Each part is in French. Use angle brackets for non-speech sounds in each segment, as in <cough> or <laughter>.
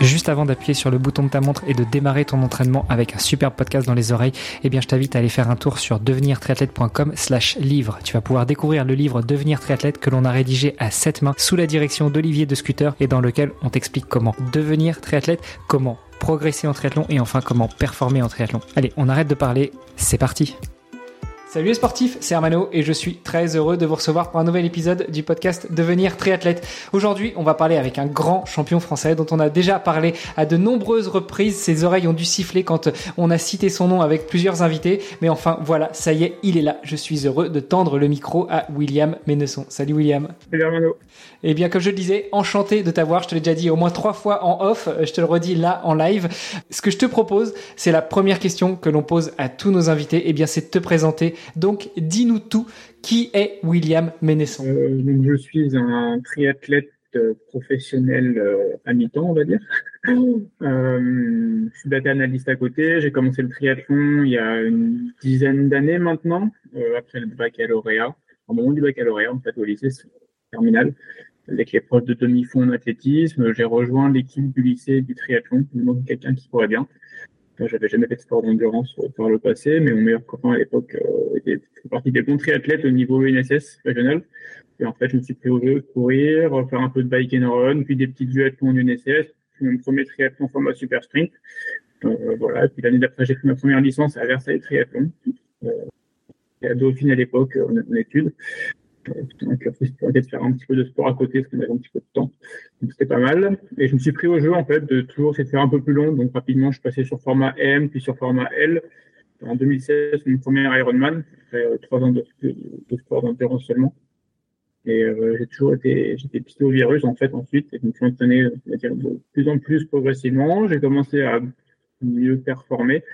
Juste avant d'appuyer sur le bouton de ta montre et de démarrer ton entraînement avec un super podcast dans les oreilles, eh bien je t'invite à aller faire un tour sur devenirtriathlète.com slash livre. Tu vas pouvoir découvrir le livre Devenir triathlète que l'on a rédigé à sept mains sous la direction d'Olivier de Scooter et dans lequel on t'explique comment devenir triathlète, comment progresser en triathlon et enfin comment performer en triathlon. Allez, on arrête de parler, c'est parti Salut les sportifs, c'est Armano et je suis très heureux de vous recevoir pour un nouvel épisode du podcast Devenir triathlète. Aujourd'hui, on va parler avec un grand champion français dont on a déjà parlé à de nombreuses reprises. Ses oreilles ont dû siffler quand on a cité son nom avec plusieurs invités. Mais enfin, voilà, ça y est, il est là. Je suis heureux de tendre le micro à William Ménesson. Salut William. Salut Armano. Eh bien, comme je le disais, enchanté de t'avoir. Je te l'ai déjà dit au moins trois fois en off. Je te le redis là en live. Ce que je te propose, c'est la première question que l'on pose à tous nos invités. Eh bien, c'est de te présenter donc, dis-nous tout. Qui est William Ménesson euh, Je suis un triathlète euh, professionnel euh, à mi-temps, on va dire. <laughs> je suis data analyste à côté. J'ai commencé le triathlon il y a une dizaine d'années maintenant, après le baccalauréat. Au moment du baccalauréat, en fait, au lycée terminal, avec les profs de demi-fond en athlétisme. J'ai rejoint l'équipe du lycée du triathlon. donc quelqu'un qui pourrait bien. J'avais jamais fait de sport d'endurance par le passé, mais mon meilleur copain à l'époque euh, était partie des bons triathlètes au niveau UNSS régional. Et en fait, je me suis pris au jeu de courir, faire un peu de bike and run, puis des petits duathlons en UNSS, puis mon premier triathlon format super sprint. Euh, voilà. Et puis l'année d'après, j'ai fait ma première licence à Versailles Triathlon. Euh, à Dauphine à l'époque en études un cursus pour de faire un petit peu de sport à côté parce qu'on avait un petit peu de temps. Donc c'était pas mal. Et je me suis pris au jeu en fait de toujours essayer de faire un peu plus long. Donc rapidement, je suis passé sur format M, puis sur format L. En 2016, mon premier Ironman, après euh, trois ans de, sport d'endurance seulement. Et euh, j'ai toujours été, j'étais pisté au virus en fait ensuite, et je me suis entraîné de plus en plus progressivement. J'ai commencé à mieux performer,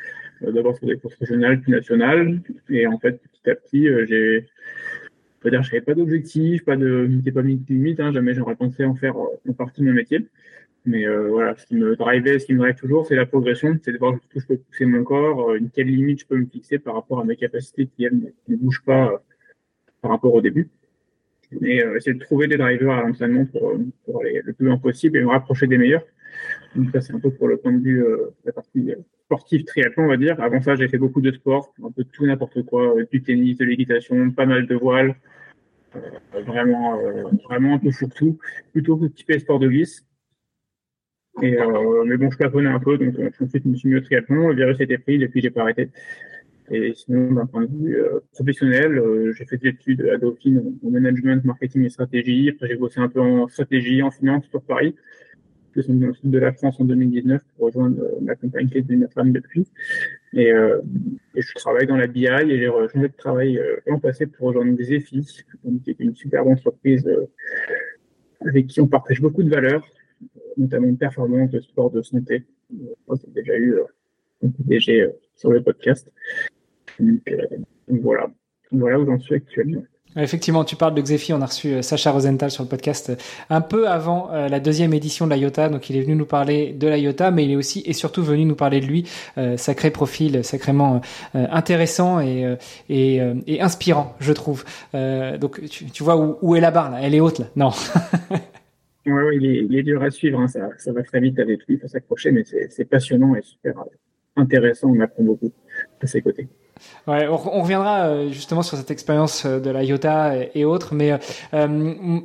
euh, d'abord sur des courses régionales puis nationales, et en fait petit à petit, j'ai dire je n'avais pas d'objectif, pas de, pas de limite, hein, jamais j'aurais pensé en faire euh, en partie de mon métier. Mais euh, voilà, ce qui me drivait, ce qui me drive toujours, c'est la progression, c'est de voir jusqu'où je peux pousser mon corps, euh, une quelle limite je peux me fixer par rapport à mes capacités qui, elles, ne bougent pas par rapport au début. Et essayer de trouver des drivers à l'entraînement pour, pour, aller le plus loin possible et me rapprocher des meilleurs. Donc ça, c'est un peu pour le point de vue la partie sportive triathlon, on va dire. Avant ça, j'ai fait beaucoup de sport, un peu tout n'importe quoi, du tennis, de l'équitation, pas mal de voiles, euh, vraiment, euh, vraiment un peu fourre-tout, plutôt que type sport de glisse. Euh, mais bon, je plafonnais un peu, donc ensuite je me suis mis au triathlon, le virus était pris, et puis j'ai pas arrêté. Et sinon, d'un point de vue professionnel, j'ai fait des études à Dauphine en management, marketing et stratégie. Après, j'ai bossé un peu en stratégie, en finance sur Paris je suis dans le sud de la France en 2019 pour rejoindre euh, ma compagne qui est femme depuis. Et, euh, et, je travaille dans la BI et j'ai changé de travail euh, l'an passé pour rejoindre Xefi, qui est une superbe entreprise euh, avec qui on partage beaucoup de valeurs, notamment de performance, de sport, de santé. Moi, j'ai déjà eu un PDG sur le podcast. Donc, donc voilà, voilà où j'en suis actuellement. Effectivement, tu parles de Xefi. On a reçu euh, Sacha Rosenthal sur le podcast euh, un peu avant euh, la deuxième édition de la IOTA. Donc, il est venu nous parler de la IOTA, mais il est aussi et surtout venu nous parler de lui. sacré profil, sacrément intéressant et, et, et, inspirant, je trouve. donc, tu, tu vois où, où, est la barre là? Elle est haute là? Non. <laughs> ouais, ouais, il il est, dur à suivre. Hein. Ça, ça, va très vite avec lui. Il s'accrocher, mais c'est passionnant et super intéressant. On apprend beaucoup à ses côtés. On, reviendra euh, justement sur cette expérience euh, de la IOTA et, autres, mais euh,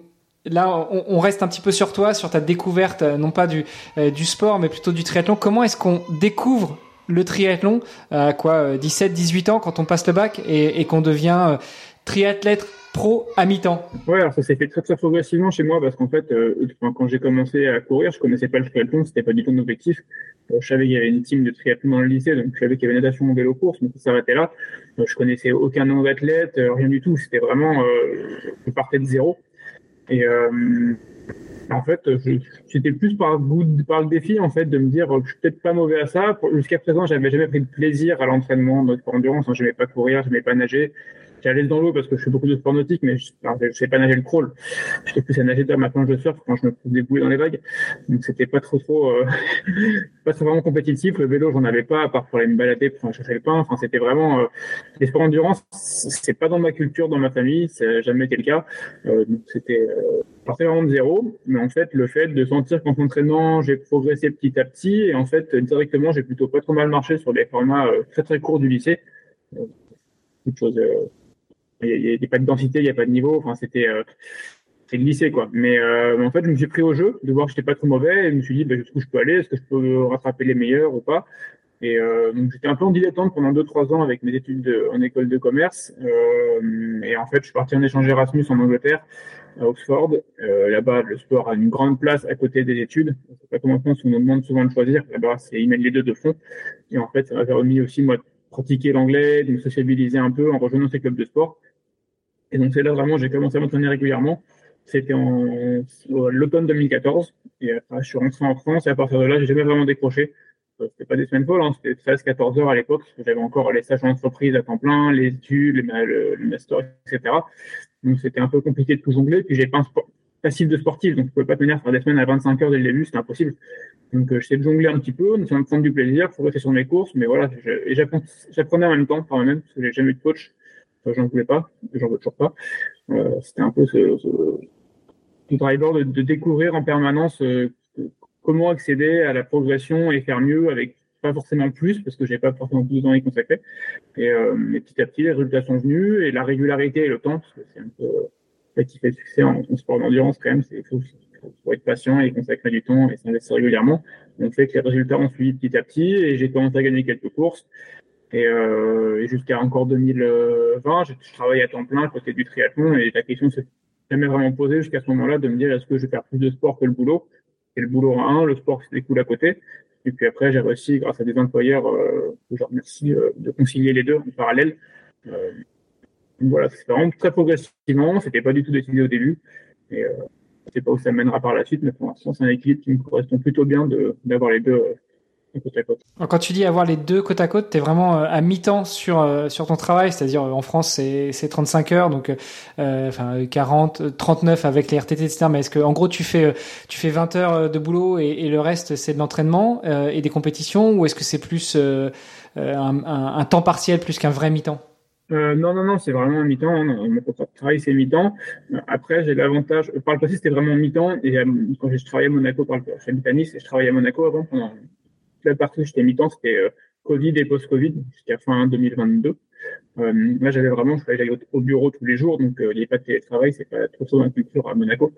là, on, reste un petit peu sur toi, sur ta découverte, non pas du, du sport, mais plutôt du triathlon. Comment est-ce qu'on découvre le triathlon à quoi 17, 18 ans quand on passe le bac et, et qu'on devient triathlète pro à mi-temps Ouais, alors ça s'est fait très très progressivement chez moi parce qu'en fait, euh, quand j'ai commencé à courir, je connaissais pas le triathlon, c'était pas du tout mon objectif. Euh, je savais qu'il y avait une team de triathlon dans le lycée, donc je savais qu'il y avait natation, vélo course, mais ça s'arrêtait là. Euh, je connaissais aucun nom d'athlète, rien du tout. C'était vraiment, je partais de zéro. Et en fait, c'était plus par goût, par le défi en fait de me dire, je suis peut-être pas mauvais à ça. Jusqu'à présent, j'avais jamais pris de plaisir à l'entraînement, notre endurance. J'aimais pas courir, j'aimais pas nager à l'aise dans l'eau parce que je fais beaucoup de sport nautique, mais je, ne sais pas nager le crawl. J'étais plus à nager dans ma planche de surf quand je me faisais bouler dans les vagues. Donc c'était pas trop trop, euh, <laughs> pas trop vraiment compétitif. Le vélo, j'en avais pas, à part pour aller me balader pour chercher le pain. Enfin, c'était vraiment, euh, les sports endurance, c'est pas dans ma culture, dans ma famille, c'est jamais été le cas. Euh, donc c'était, euh, partait vraiment de zéro. Mais en fait, le fait de sentir qu'en s'entraînant, j'ai progressé petit à petit, et en fait, directement, j'ai plutôt pas trop mal marché sur des formats euh, très très courts du lycée. Euh, chose, il n'y a, pas de densité, il n'y a pas de niveau. Enfin, c'était euh, c'est lycée quoi. Mais euh, en fait, je me suis pris au jeu de voir que j'étais pas trop mauvais et je me suis dit bah, jusqu'où je peux aller, est-ce que je peux rattraper les meilleurs ou pas? Et euh, donc j'étais un peu en dilettante pendant 2-3 ans avec mes études en école de commerce. Et en fait, je suis parti en échange Erasmus en Angleterre, à Oxford. Là-bas, le sport a une grande place à côté des études. C'est pas comme en France où on nous demande souvent de choisir. Là-bas, c'est ils les deux de fond. Et en fait, ça m'a permis aussi moi de pratiquer l'anglais, de me sociabiliser un peu en rejoignant ces clubs de sport. Et donc c'est là vraiment j'ai commencé à m'entraîner régulièrement. C'était en l'automne 2014. Et après, je suis rentré en France et à partir de là, j'ai jamais vraiment décroché. Euh, c'était pas des semaines folles, hein, c'était 13-14 heures à l'époque. J'avais encore les stages en à temps plein, les études, le, le master, etc. Donc c'était un peu compliqué de tout jongler. Puis j'ai pas un passif de sportif, donc je pouvais pas tenir faire des semaines à 25 heures dès le début, c'était impossible. Donc euh, j'essayais de jongler un petit peu, de prendre du plaisir, progresser sur mes courses, mais voilà, j'apprenais en même temps par moi-même, parce que j'ai jamais eu de coach j'en voulais pas, j'en veux toujours pas. Euh, C'était un peu ce, ce, driver de, découvrir en permanence euh, comment accéder à la progression et faire mieux avec pas forcément plus, parce que j'ai pas forcément plus y consacrer. Et, euh, mais petit à petit, les résultats sont venus, et la régularité et le temps, parce que c'est un peu ce qui fait succès en, en sport d'endurance quand même, c'est faut, faut être patient et consacrer du temps et s'investir régulièrement. Donc, fait que les résultats ont suivi petit à petit, et j'ai commencé à gagner quelques courses. Et, euh, jusqu'à encore 2020, je, je travaillais à temps plein à côté du triathlon et la question s'est jamais vraiment posée jusqu'à ce moment-là de me dire est-ce que je vais faire plus de sport que le boulot? Et le boulot en un, le sport c'est cool à côté. Et puis après, j'ai réussi, grâce à des employeurs euh, que je remercie, euh, de concilier les deux en parallèle. Euh, voilà, c'est vraiment très progressivement. C'était pas du tout décidé au début. Et euh, je sais pas où ça mènera par la suite, mais pour l'instant, c'est un équilibre qui me correspond plutôt bien d'avoir les deux quand tu dis avoir les deux côte à côte, tu es vraiment euh, à mi-temps sur euh, sur ton travail, c'est-à-dire euh, en France c'est c'est 35 heures donc euh, enfin 40 39 avec les RTT etc. mais est-ce que en gros tu fais tu fais 20 heures de boulot et, et le reste c'est de l'entraînement euh, et des compétitions ou est-ce que c'est plus euh, un, un, temps partiel plus qu'un vrai mi-temps? Euh, non, non, non, c'est vraiment mi-temps. Hein. Mon contrat de travail, c'est mi-temps. Après, j'ai l'avantage. Par le passé, c'était vraiment mi-temps. Et quand j'ai travaillé à Monaco, par le passé, à Nice, et je travaillais à Monaco avant pendant la partie où j'étais mi-temps, c'était euh, Covid et post-Covid, jusqu'à fin 2022. Euh, là, j'avais vraiment, je fallait au bureau tous les jours, donc euh, il n'y avait pas de télétravail, c'est pas trop dans la culture à Monaco.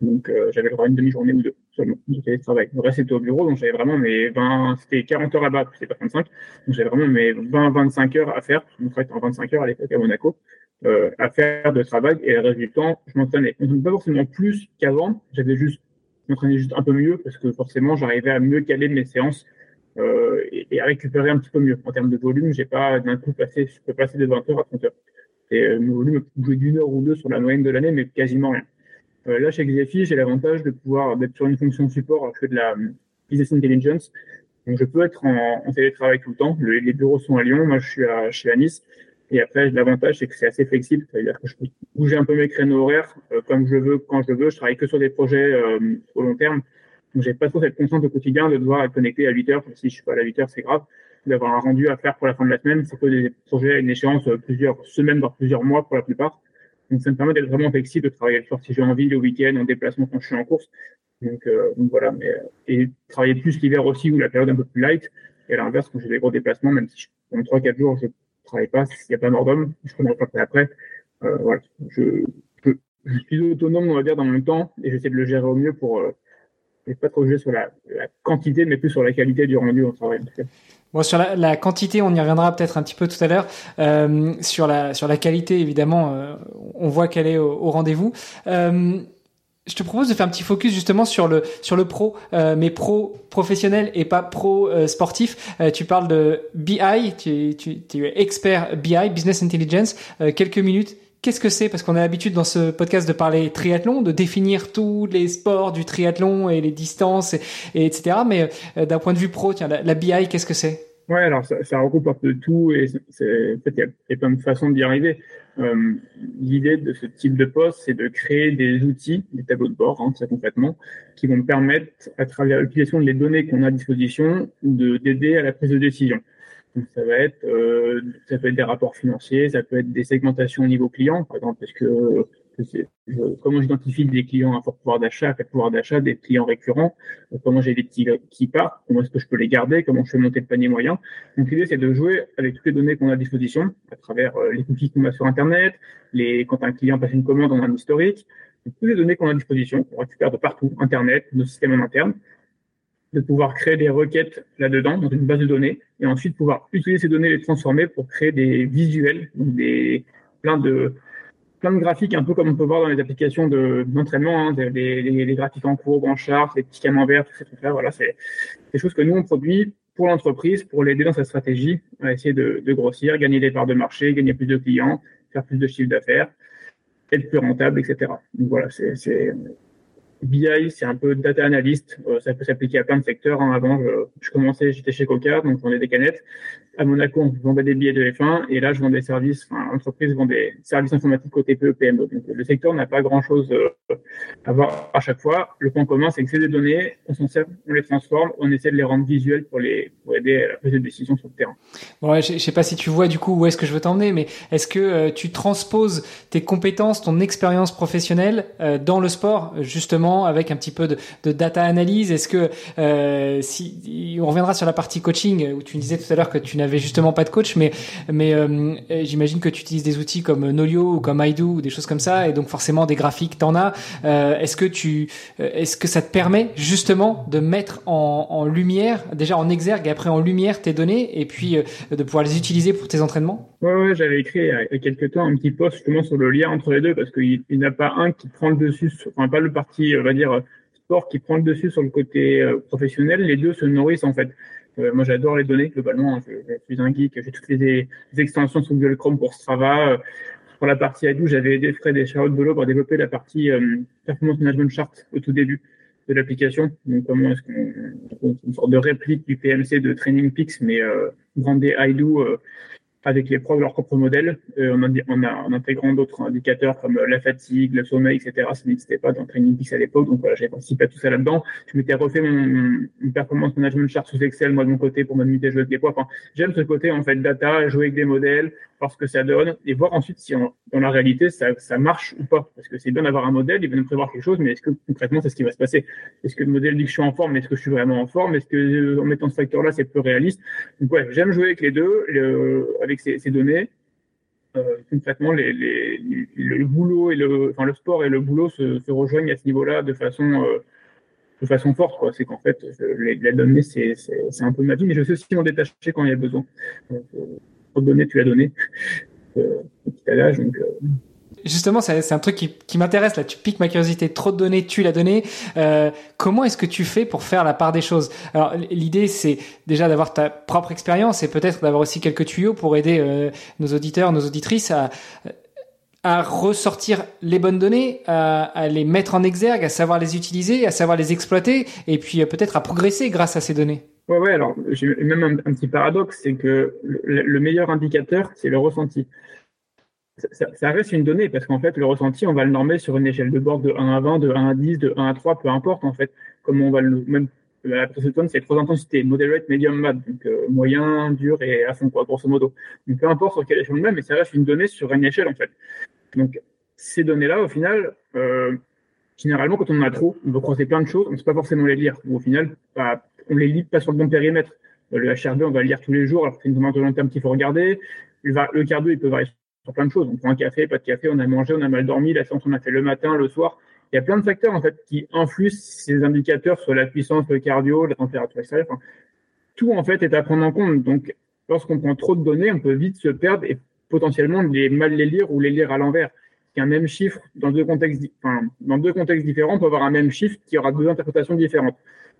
Donc, euh, j'avais le à une demi-journée ou deux seulement de télétravail. Le reste, c'était au bureau, donc j'avais vraiment mes 20, c'était 40 heures là-bas, c'était pas 35. Donc, j'avais vraiment mes 20, 25 heures à faire. Je me en 25 heures à l'époque à Monaco, euh, à faire de travail. Et le reste du temps, je m'entraînais. Donc, pas forcément plus qu'avant. J'avais juste, je m'entraînais juste un peu mieux parce que forcément, j'arrivais à mieux caler mes séances euh, et, et, à récupérer un petit peu mieux. En termes de volume, j'ai pas d'un coup passé, je peux passer de 20 heures à 30 heures. Et euh, mon volume bouger d'une heure ou deux sur la moyenne de l'année, mais quasiment rien. Euh, là, chez Xefi, j'ai l'avantage de pouvoir d'être sur une fonction support. Je fais de la business intelligence. Donc, je peux être en, en télétravail tout le temps. Le, les bureaux sont à Lyon. Moi, je suis à, je à Nice. Et après, l'avantage, c'est que c'est assez flexible. C'est-à-dire que je peux bouger un peu mes créneaux horaires euh, comme je veux, quand je veux. Je travaille que sur des projets euh, au long terme. Donc, j'ai pas trop cette contrainte au quotidien de devoir être connecté à 8 heures. Si je suis pas à 8 heures, c'est grave. D'avoir un rendu à faire pour la fin de la semaine, c'est que des projets à une échéance euh, plusieurs semaines, voire plusieurs mois pour la plupart. Donc, ça me permet d'être vraiment flexible, de travailler le soir si j'ai envie, le week-end, en déplacement quand je suis en course. Donc, euh, donc voilà. Mais, euh, et travailler plus l'hiver aussi, ou la période un peu plus light. Et à l'inverse, quand j'ai des gros déplacements, même si je, pendant 3-4 jours, je travaille pas, s'il n'y a pas mort d'homme, je me rattraper après. Euh, voilà. Je, je, je, suis autonome, on va dire, dans mon temps, et j'essaie de le gérer au mieux pour, euh, et pas trop jouer sur la, quantité, mais plus sur la qualité du rendu travail. Bon, sur la, quantité, on y reviendra peut-être un petit peu tout à l'heure. Euh, sur la sur la qualité, évidemment, euh, on voit qu'elle est au, rendez-vous. Euh, je te propose de faire un petit focus justement sur le sur le pro, euh, mais pro professionnel et pas pro euh, sportif. Euh, tu parles de BI, tu, tu, tu, es expert BI, business intelligence. quelques minutes Qu'est-ce que c'est? Parce qu'on a l'habitude dans ce podcast de parler triathlon, de définir tous les sports du triathlon et les distances, et, et etc. Mais euh, d'un point de vue pro, tiens, la, BI, qu'est-ce que c'est? Ouais, alors ça, ça, regroupe un peu tout et c'est, en fait, il y, a plein de façons d'y arriver. Euh, l'idée de ce type de poste, c'est de créer des outils, des tableaux de bord, hein, très concrètement, qui vont me permettre, à travers l'utilisation des données qu'on a à disposition, de d'aider à la prise de décision. Donc, ça va être, euh, ça peut être des rapports financiers, ça peut être des segmentations au niveau client, par exemple, parce que comment j'identifie des clients à fort pouvoir d'achat, à faible pouvoir d'achat, des clients récurrents, comment j'ai des petits qui partent, comment est-ce que je peux les garder, comment je fais monter le panier moyen. Donc l'idée c'est de jouer avec toutes les données qu'on a à disposition, à travers euh, les cookies qu'on a sur Internet, les quand un client passe une commande, on a un historique, toutes les données qu'on a à disposition, on récupère de partout, Internet, nos systèmes en interne, de pouvoir créer des requêtes là-dedans, dans une base de données, et ensuite pouvoir utiliser ces données les transformer pour créer des visuels, des plein de plein de graphiques, un peu comme on peut voir dans les applications d'entraînement, de, hein, les, graphiques en courbe, en charte, les petits camemberts, tout ces trucs-là. Voilà, c'est des choses que nous, on produit pour l'entreprise, pour l'aider dans sa stratégie, à essayer de, de, grossir, gagner des parts de marché, gagner plus de clients, faire plus de chiffre d'affaires, être plus rentable, etc. Donc voilà, c'est BI, c'est un peu data analyst. Euh, ça peut s'appliquer à plein de secteurs. Hein. Avant, je, commençais, j'étais chez Coca, donc je vendais des canettes. À Monaco, on vendait des billets de F1. Et là, je vends des services, enfin, l'entreprise vend des services informatiques côté TPE, PME. Donc, le secteur n'a pas grand-chose euh, à voir à chaque fois. Le point commun, c'est que c'est des données, on s'en sert, on les transforme, on essaie de les rendre visuelles pour, les, pour aider à la prise de décision sur le terrain. Bon, ouais, je sais pas si tu vois du coup où est-ce que je veux t'emmener, mais est-ce que euh, tu transposes tes compétences, ton expérience professionnelle dans le sport, justement, avec un petit peu de data analyse? Est-ce que euh, si on reviendra sur la partie coaching où tu disais tout à l'heure que tu n'avais justement pas de coach, mais euh, j'imagine que tu utilises des outils comme Nolio ou comme iDo ou des choses comme ça, et donc forcément des graphiques t'en as. Euh, est-ce que tu est-ce que ça te permet justement de mettre en, lumière déjà en exergue et après en lumière tes données et puis de pouvoir les utiliser pour tes entraînements? Ouais, ouais j'avais écrit il y a quelques temps un petit post justement sur le lien entre les deux parce qu'il n'y a pas un qui prend le dessus, enfin pas le parti, on va dire sport qui prend le dessus sur le côté euh, professionnel, les deux se nourrissent en fait. Euh, moi, j'adore les données globalement. Je, je suis un geek. J'ai toutes les, extensions sur Google Chrome pour Strava. Euh, pour la partie Hadoop, j'avais aidé Fred et Charlotte Bolo pour développer la partie Performance Management Chart au tout début de l'application. Donc, comment est-ce qu'on une sorte de réplique du PMC de Training Peaks, mais euh, brandé Hadoop avec les leurs propres modèles, euh, en, en, en, intégrant d'autres indicateurs comme euh, la fatigue, le sommeil, etc. Ça n'existait pas dans Training Peaks à l'époque, donc voilà, j'avais participé à tout ça là-dedans. Je m'étais refait mon, une performance management chart sous Excel, moi de mon côté, pour m'amuser à jouer avec des poids. Enfin, j'aime ce côté, en fait, data, jouer avec des modèles, voir ce que ça donne, et voir ensuite si dans la réalité, ça, ça marche ou pas. Parce que c'est bien d'avoir un modèle, il va nous prévoir quelque chose, mais est-ce que concrètement, c'est ce qui va se passer? Est-ce que le modèle dit que je suis en forme, mais est-ce que je suis vraiment en forme? Est-ce que euh, en mettant ce facteur-là, c'est peu réaliste? Donc ouais, j'aime jouer avec les deux, ces, ces données euh, concrètement, le boulot et le, sport et le boulot se, rejoignent à ce niveau-là de façon, euh, de façon forte. C'est qu'en fait, les, les données, c'est, un peu ma vie, mais je sais aussi m'en détacher quand il y a besoin. Donc, euh, tu as donné. Euh, donc, euh, justement, c'est un truc qui, qui m'intéresse là. Tu piques ma curiosité. Trop de données, tu l'as donné. Euh, comment est-ce que tu fais pour faire la part des choses? Alors, l'idée, c'est déjà d'avoir ta propre expérience et peut-être d'avoir aussi quelques tuyaux pour aider euh, nos auditeurs, nos auditrices à à ressortir les bonnes données, à, à, les mettre en exergue, à savoir les utiliser, à savoir les exploiter, et puis euh, peut-être à progresser grâce à ces données. Ouais, ouais. Alors, j'ai même un, petit paradoxe, c'est que le meilleur indicateur, c'est le ressenti ça, ça, reste une donnée parce qu'en fait, le ressenti, on va le normer sur une échelle de bord de 1 à 20, de 1 à 10, de 1 à 3, peu importe en fait. Comme on va le même la perception, c'est trois intensités, moderate, medium, mad, donc euh, moyen, dur et à fond, quoi, grosso modo. Donc peu importe sur quelle échelle on met, mais ça reste une donnée sur une échelle en fait. Donc ces données-là, au final, euh, généralement, quand on en a trop, on veut croiser plein de choses, on ne sait pas forcément les lire. Ou au final, bah, on les lit pas sur le bon périmètre. Le HRV, on va le lire tous les jours, alors c'est une demande de long terme qu'il faut regarder. Le, le cardio, il peut varier sur plein de choses. On prend un café, pas de café, on a mangé, on a mal dormi, la séance on a fait le matin, le soir. Il y a plein de facteurs en fait qui influent ces indicateurs sur la puissance, le cardio, la température extérieure. Enfin, tout en fait est à prendre en compte. Donc, lorsqu'on prend trop de données, on peut vite se perdre et potentiellement les mal les lire ou les lire à l'envers. Un même chiffre dans deux contextes, dans deux contextes différents, on peut avoir un même chiffre qui aura deux interprétations différentes.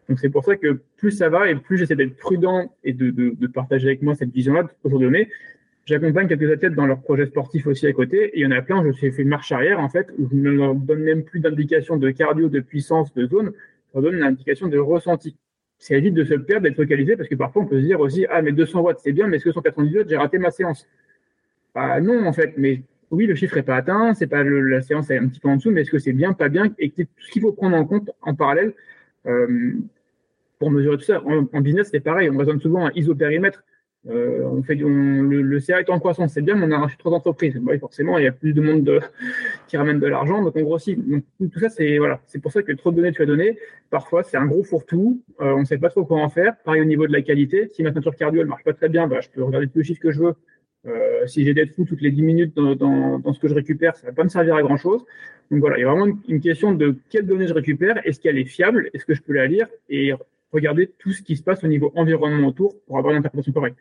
Donc c'est pour ça que plus ça va et plus j'essaie d'être prudent et de, partager avec moi cette vision-là de données, J'accompagne quelques athlètes dans leurs projets sportifs aussi à côté. Et il y en a plein, je fais une marche arrière, en fait, où je ne leur donne même plus d'indication de cardio, de puissance, de zone. Je leur donne une indication de ressenti. C'est évite de se perdre, d'être focalisé, parce que parfois on peut se dire aussi, ah, mais 200 watts, c'est bien, mais est-ce que 190 watts, j'ai raté ma séance? Bah, non, en fait, mais oui, le chiffre n'est pas atteint, c'est pas la séance est un petit peu en dessous, mais est-ce que c'est bien, pas bien, et tout ce qu'il faut prendre en compte en parallèle euh, pour mesurer tout ça. En, business, c'est pareil, on raisonne souvent un isopérimètre. Euh, on fait, le, CA est en croissance, c'est bien, mais on a arraché trois entreprises. forcément, il y a plus de monde <laughs> qui ramène de l'argent, donc on grossit. Donc, tout ça, c'est voilà, c'est pour ça que trop de données tu as données, parfois c'est un gros fourre-tout. Euh, on ne sait pas trop quoi en faire. Pareil au niveau de la qualité. Si ma ceinture cardio elle marche pas très bien, bah, je peux regarder tous les chiffres que je veux. Euh, si j'ai d'être fou toutes les 10 minutes dans, dans, dans, ce que je récupère, ça va pas me servir à grand chose. Donc voilà, il y a vraiment une, question de quelles données je récupère, est-ce qu'elle est fiable, est-ce que je peux la lire? Et regarder tout ce qui se passe au niveau environnement autour pour avoir une interprétation correcte.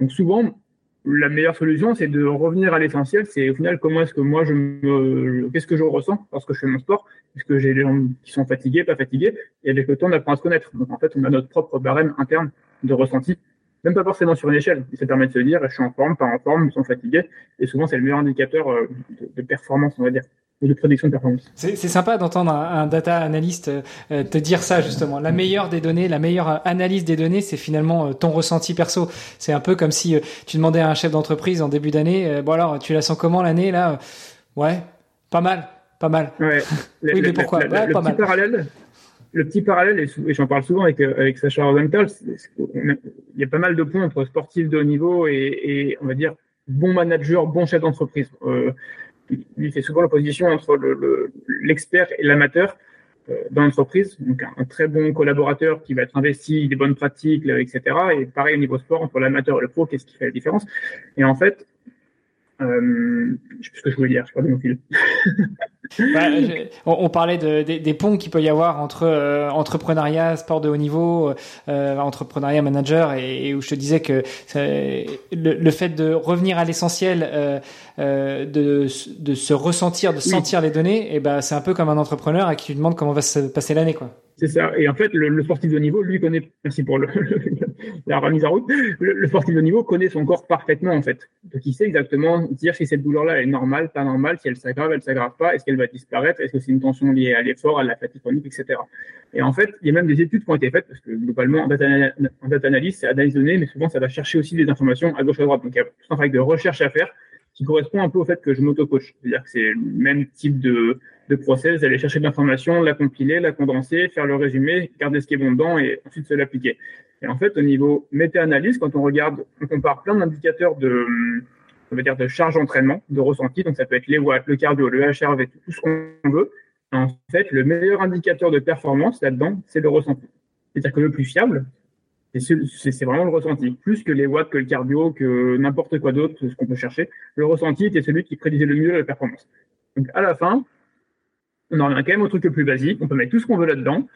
Donc souvent, la meilleure solution, c'est de revenir à l'essentiel. C'est au final comment est-ce que moi je me, qu'est-ce que je ressens lorsque je fais mon sport? Est-ce que j'ai des gens qui sont fatigués, pas fatigués? Et avec le temps, on apprend à se connaître. Donc en fait, on a notre propre barème interne de ressenti même pas forcément sur une échelle. Ça permet de se dire, je suis en forme, pas en forme, ils sont fatigués. Et souvent, c'est le meilleur indicateur euh, de, performance, on va dire, ou de prédiction de performance. C'est sympa d'entendre un, data analyst euh, te dire ça, justement. La meilleure des données, la meilleure analyse des données, c'est finalement euh, ton ressenti perso. C'est un peu comme si tu demandais à un chef d'entreprise en début d'année, bon alors, tu la sens comment l'année, là? Ouais, pas mal, pas mal. Ouais. oui, mais pourquoi? le pas mal. parallèle, le petit parallèle, et j'en parle souvent avec, avec Sacha Rosenthal, il y a pas mal de points entre sportif de haut niveau et, on va dire bon manager, bon chef d'entreprise. Euh, il fait souvent l'opposition entre l'expert le, et l'amateur euh, dans l'entreprise. Donc un, très bon collaborateur qui va être investi, des bonnes pratiques, etc. Et pareil au niveau sport, entre l'amateur et le pro, qu'est-ce qui fait la différence? Et en fait, euh, je sais plus ce que je voulais dire, je perds mon fil. <laughs> bah, on, parlait de, des, ponts qu'il peut y avoir entre euh, entrepreneuriat, sport de haut niveau, euh, entrepreneuriat, manager, et, où je te disais que le, fait de revenir à l'essentiel, euh, euh, de, de se ressentir, de sentir les données, et eh ben c'est un peu comme un entrepreneur à qui tu demandes comment va se passer l'année, quoi. C'est ça. Et en fait, le, sportif de niveau, lui connaît. Merci pour le, <laughs> <laughs> la remise en route. Le, sportif de niveau connaît son corps parfaitement, en fait. Donc, il sait exactement dire si cette douleur-là est normale, pas normale, si elle s'aggrave, elle s'aggrave pas, est-ce qu'elle va disparaître, est-ce que c'est une tension liée à l'effort, à la fatigue chronique, etc. Et en fait, il y a même des études qui ont été faites, parce que globalement, en data, analyse, c'est analyse mais souvent, ça va chercher aussi des informations à gauche à droite. Donc, il y a tout un travail de recherche à faire qui correspond un peu au fait que je m'auto-coach. C'est-à-dire que c'est le même type de, de process, aller chercher de l'information, la compiler, la condenser, faire le résumé, garder ce qui est bon dedans et ensuite se l'appliquer. Et en fait, au niveau méta-analyse, quand on regarde, on compare plein d'indicateurs de, on va dire, de charge d'entraînement, de ressenti, donc ça peut être les watts, le cardio, le HRV, tout ce qu'on veut. En fait, le meilleur indicateur de performance là-dedans, c'est le ressenti. C'est-à-dire que le plus fiable, c'est vraiment le ressenti. Plus que les watts, que le cardio, que n'importe quoi d'autre, ce qu'on peut chercher. Le ressenti était celui qui prédisait le mieux la performance. Donc, à la fin, on en revient quand même au truc le plus basique. On peut mettre tout ce qu'on veut là-dedans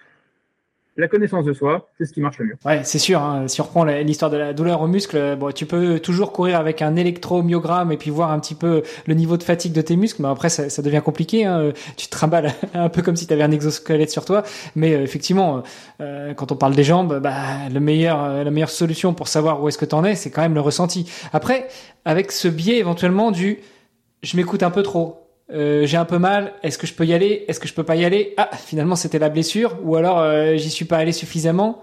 la connaissance de soi, c'est ce qui marche le mieux. Ouais, c'est sûr. Hein. Si on reprend l'histoire de la douleur au muscle, bon, tu peux toujours courir avec un électromyogramme et puis voir un petit peu le niveau de fatigue de tes muscles. Mais après, ça, devient compliqué. Hein. Tu te trimbales <laughs> un peu comme si tu avais un exosquelette sur toi. Mais euh, effectivement, euh, quand on parle des jambes, bah, le meilleur, euh, la meilleure solution pour savoir où est-ce que tu en es, c'est quand même le ressenti. Après, avec ce biais éventuellement du je m'écoute un peu trop euh, j'ai un peu mal, est-ce que je peux y aller? Est-ce que je peux pas y aller? Ah, finalement c'était la blessure, ou alors euh, j'y suis pas allé suffisamment.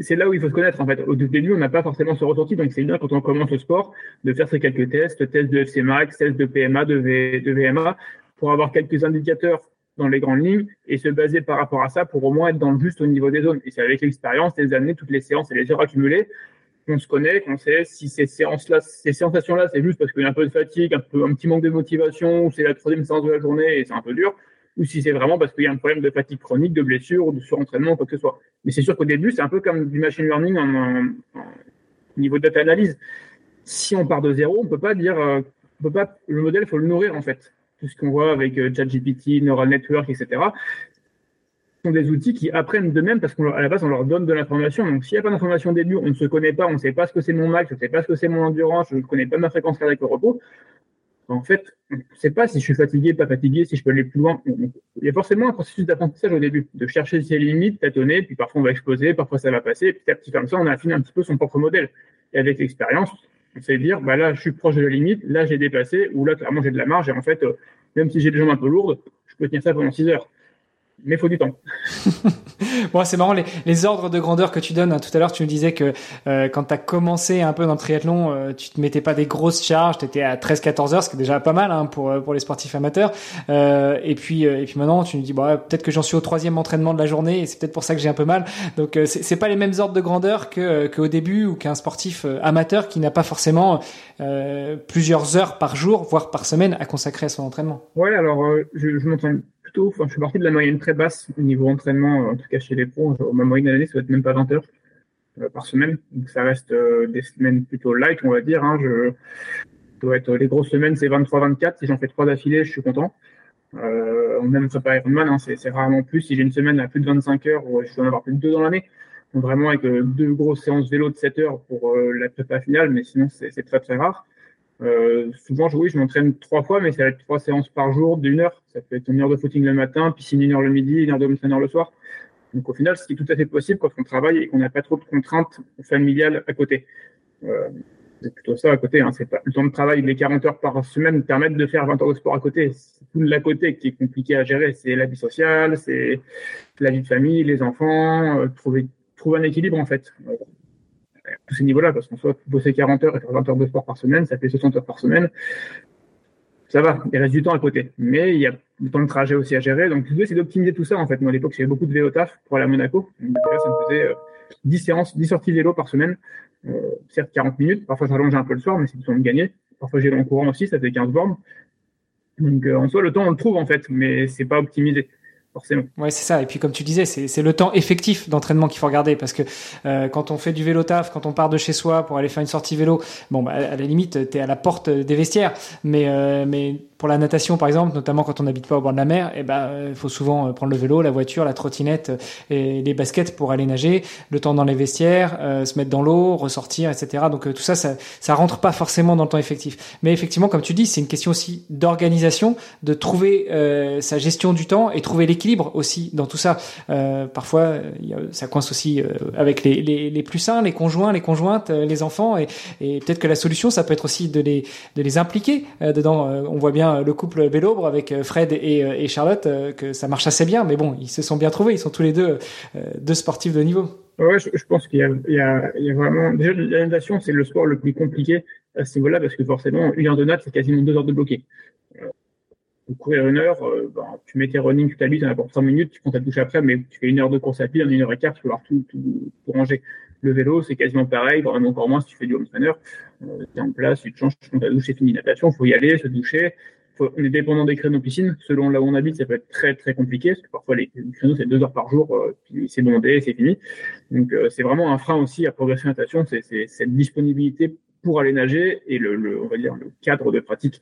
C'est là où il faut se connaître en fait. Au début, on n'a pas forcément ce ressenti, donc c'est bien quand on commence le sport de faire ces quelques tests, tests de FC Max, tests de PMA, de, de VMA, pour avoir quelques indicateurs dans les grandes lignes et se baser par rapport à ça pour au moins être dans le juste au niveau des zones. Et c'est avec l'expérience, les années, toutes les séances et les heures accumulées qu'on se connaît, qu'on sait si ces séances-là, ces sensations-là, c'est juste parce qu'il y a un peu de fatigue, un, petit manque de motivation, ou c'est la troisième séance de la journée et c'est un peu dur, ou si c'est vraiment parce qu'il y a un problème de fatigue chronique, de blessure de surentraînement quoi que ce soit. Mais c'est sûr qu'au début, c'est un peu comme du machine learning en, niveau de data analyse. Si on part de zéro, on peut pas dire, euh, on peut pas, le modèle, il faut le nourrir en fait tout ce qu'on voit avec euh, Neural Network, etc des outils qui apprennent d'eux-mêmes parce qu'à la base, on leur donne de l'information. Donc, s'il n'y a pas d'information au début, on ne se connaît pas, on ne sait pas ce que c'est mon max, je ne sais pas ce que c'est mon endurance, je ne connais pas ma fréquence cardiaque au repos. En fait, on ne sait pas si je suis fatigué, pas fatigué, si je peux aller plus loin. Il y a forcément un processus d'apprentissage au début, de chercher ses limites, tâtonner, puis parfois on va exploser, parfois ça va passer, puis petit à petit comme ça, on affine un petit peu son propre modèle. Et avec l'expérience, on sait dire, bah là, je suis proche de la limite, là, j'ai dépassé, ou là, clairement, j'ai de la marge, et en fait, euh, même si j'ai des jambes un peu lourdes, je peux tenir ça pendant 6 heures. Mais faut du temps. <laughs> bon, c'est marrant les, les, ordres de grandeur que tu donnes. Hein. Tout à l'heure, tu me disais que euh, quand tu as commencé un peu dans le triathlon, euh, tu te mettais pas des grosses charges, tu étais à 13-14 heures, ce qui est déjà pas mal hein, pour pour les sportifs amateurs. Euh, et puis et puis maintenant, tu me dis bah peut-être que j'en suis au troisième entraînement de la journée et c'est peut-être pour ça que j'ai un peu mal. Donc c'est pas les mêmes ordres de grandeur que qu'au début ou qu'un sportif amateur qui n'a pas forcément plusieurs heures par jour, voire par semaine, à consacrer à son entraînement. Ouais, alors je, je m'entraîne je suis parti de la moyenne très basse au niveau entraînement, en tout cas chez les pros. Ma moyenne d'année, ça doit être même pas 20 heures euh, par semaine. Donc ça reste euh, des semaines plutôt light, on va dire. Hein. Je dois être les grosses semaines, c'est 23-24. Si j'en fais trois d'affilée, je suis content. Euh, même ça pas Ironman, hein, c'est rarement plus. Si j'ai une semaine à plus de 25 heures, je dois en avoir plus de deux dans l'année. Vraiment avec euh, deux grosses séances vélo de 7 heures pour la prépa finale, mais sinon c'est très très rare. Euh, souvent, je, oui, je m'entraîne trois fois, mais ça va être trois séances par jour d'une heure. Ça peut être une heure de footing le matin, piscine une heure le midi, une heure de entraîneur le soir. Donc au final, c'est tout à fait possible quand on travaille et qu'on n'a pas trop de contraintes familiales à côté. Euh, c'est plutôt ça à côté. Hein. C'est pas le temps de travail, les 40 heures par semaine permettent de faire 20 heures de sport à côté. C'est tout l'à côté qui est compliqué à gérer. C'est la vie sociale, c'est la vie de famille, les enfants, euh, trouver trouver un équilibre en fait tous ces niveaux-là, parce qu'en soit bosser 40 heures et faire 20 heures de sport par semaine, ça fait 60 heures par semaine. Ça va, il reste du temps à côté. Mais il y a du temps de trajet aussi à gérer. Donc, l'idée, c'est d'optimiser tout ça, en fait. Moi, à l'époque, j'avais beaucoup de vélo taf pour aller à Monaco. Donc, ça me faisait 10 euh, séances, 10 sorties vélo par semaine. Euh, certes, 40 minutes. Parfois, ça allonge un peu le soir, mais c'est du temps de gagner. Parfois, j'ai en courant aussi, ça fait 15 bornes. Donc, euh, en soi, le temps, on le trouve, en fait, mais c'est pas optimisé forcément. Ouais, c'est ça. Et puis comme tu disais, c'est le temps effectif d'entraînement qu'il faut regarder parce que euh, quand on fait du vélo taf, quand on part de chez soi pour aller faire une sortie vélo, bon, bah, à la limite, tu es à la porte des vestiaires, mais euh, mais pour la natation, par exemple, notamment quand on n'habite pas au bord de la mer, eh ben, il faut souvent euh, prendre le vélo, la voiture, la trottinette euh, et les baskets pour aller nager, le temps dans les vestiaires, euh, se mettre dans l'eau, ressortir, etc. Donc tout ça, ça, ça rentre pas forcément dans le temps effectif. Mais effectivement, comme tu dis, c'est une question aussi d'organisation, de trouver sa gestion du temps et trouver l'équilibre aussi dans tout ça. parfois, ça coince aussi avec les, plus sains, les conjoints, les conjointes, les enfants, et, peut-être que la solution, ça peut être aussi de les, impliquer dedans. on voit bien le couple Vélobre avec euh, Fred et, euh, Charlotte euh, que ça marche assez bien. Mais bon, ils se sont bien trouvés. Ils sont tous les deux deux sportifs de niveau. Ouais, je, pense qu'il y, y, a, vraiment. Déjà, la natation, c'est le sport le plus compliqué à ce niveau-là parce que forcément, une heure de natte, c'est quasiment deux heures de bloqué. Pour courir une heure, ben, tu mets tes running, tu t'habilles, tu en as pour 5 minutes, tu comptes ta douche après, mais tu fais une heure de course à pied, en une heure et quart, tu peux avoir tout, tout, ranger. Le vélo, c'est quasiment pareil, vraiment encore moins si tu fais du home trainer. Euh, tu es en place, tu te changes, tu comptes ta douche, c'est fini. Natation, il faut y aller, se doucher, on est dépendant des créneaux piscine. Selon là où on habite, ça peut être très très compliqué parce que parfois les créneaux c'est deux heures par jour, euh, puis c'est bondé, c'est fini. Donc euh, c'est vraiment un frein aussi à progresser natation, c'est cette disponibilité pour aller nager et le, on va dire le cadre de pratique.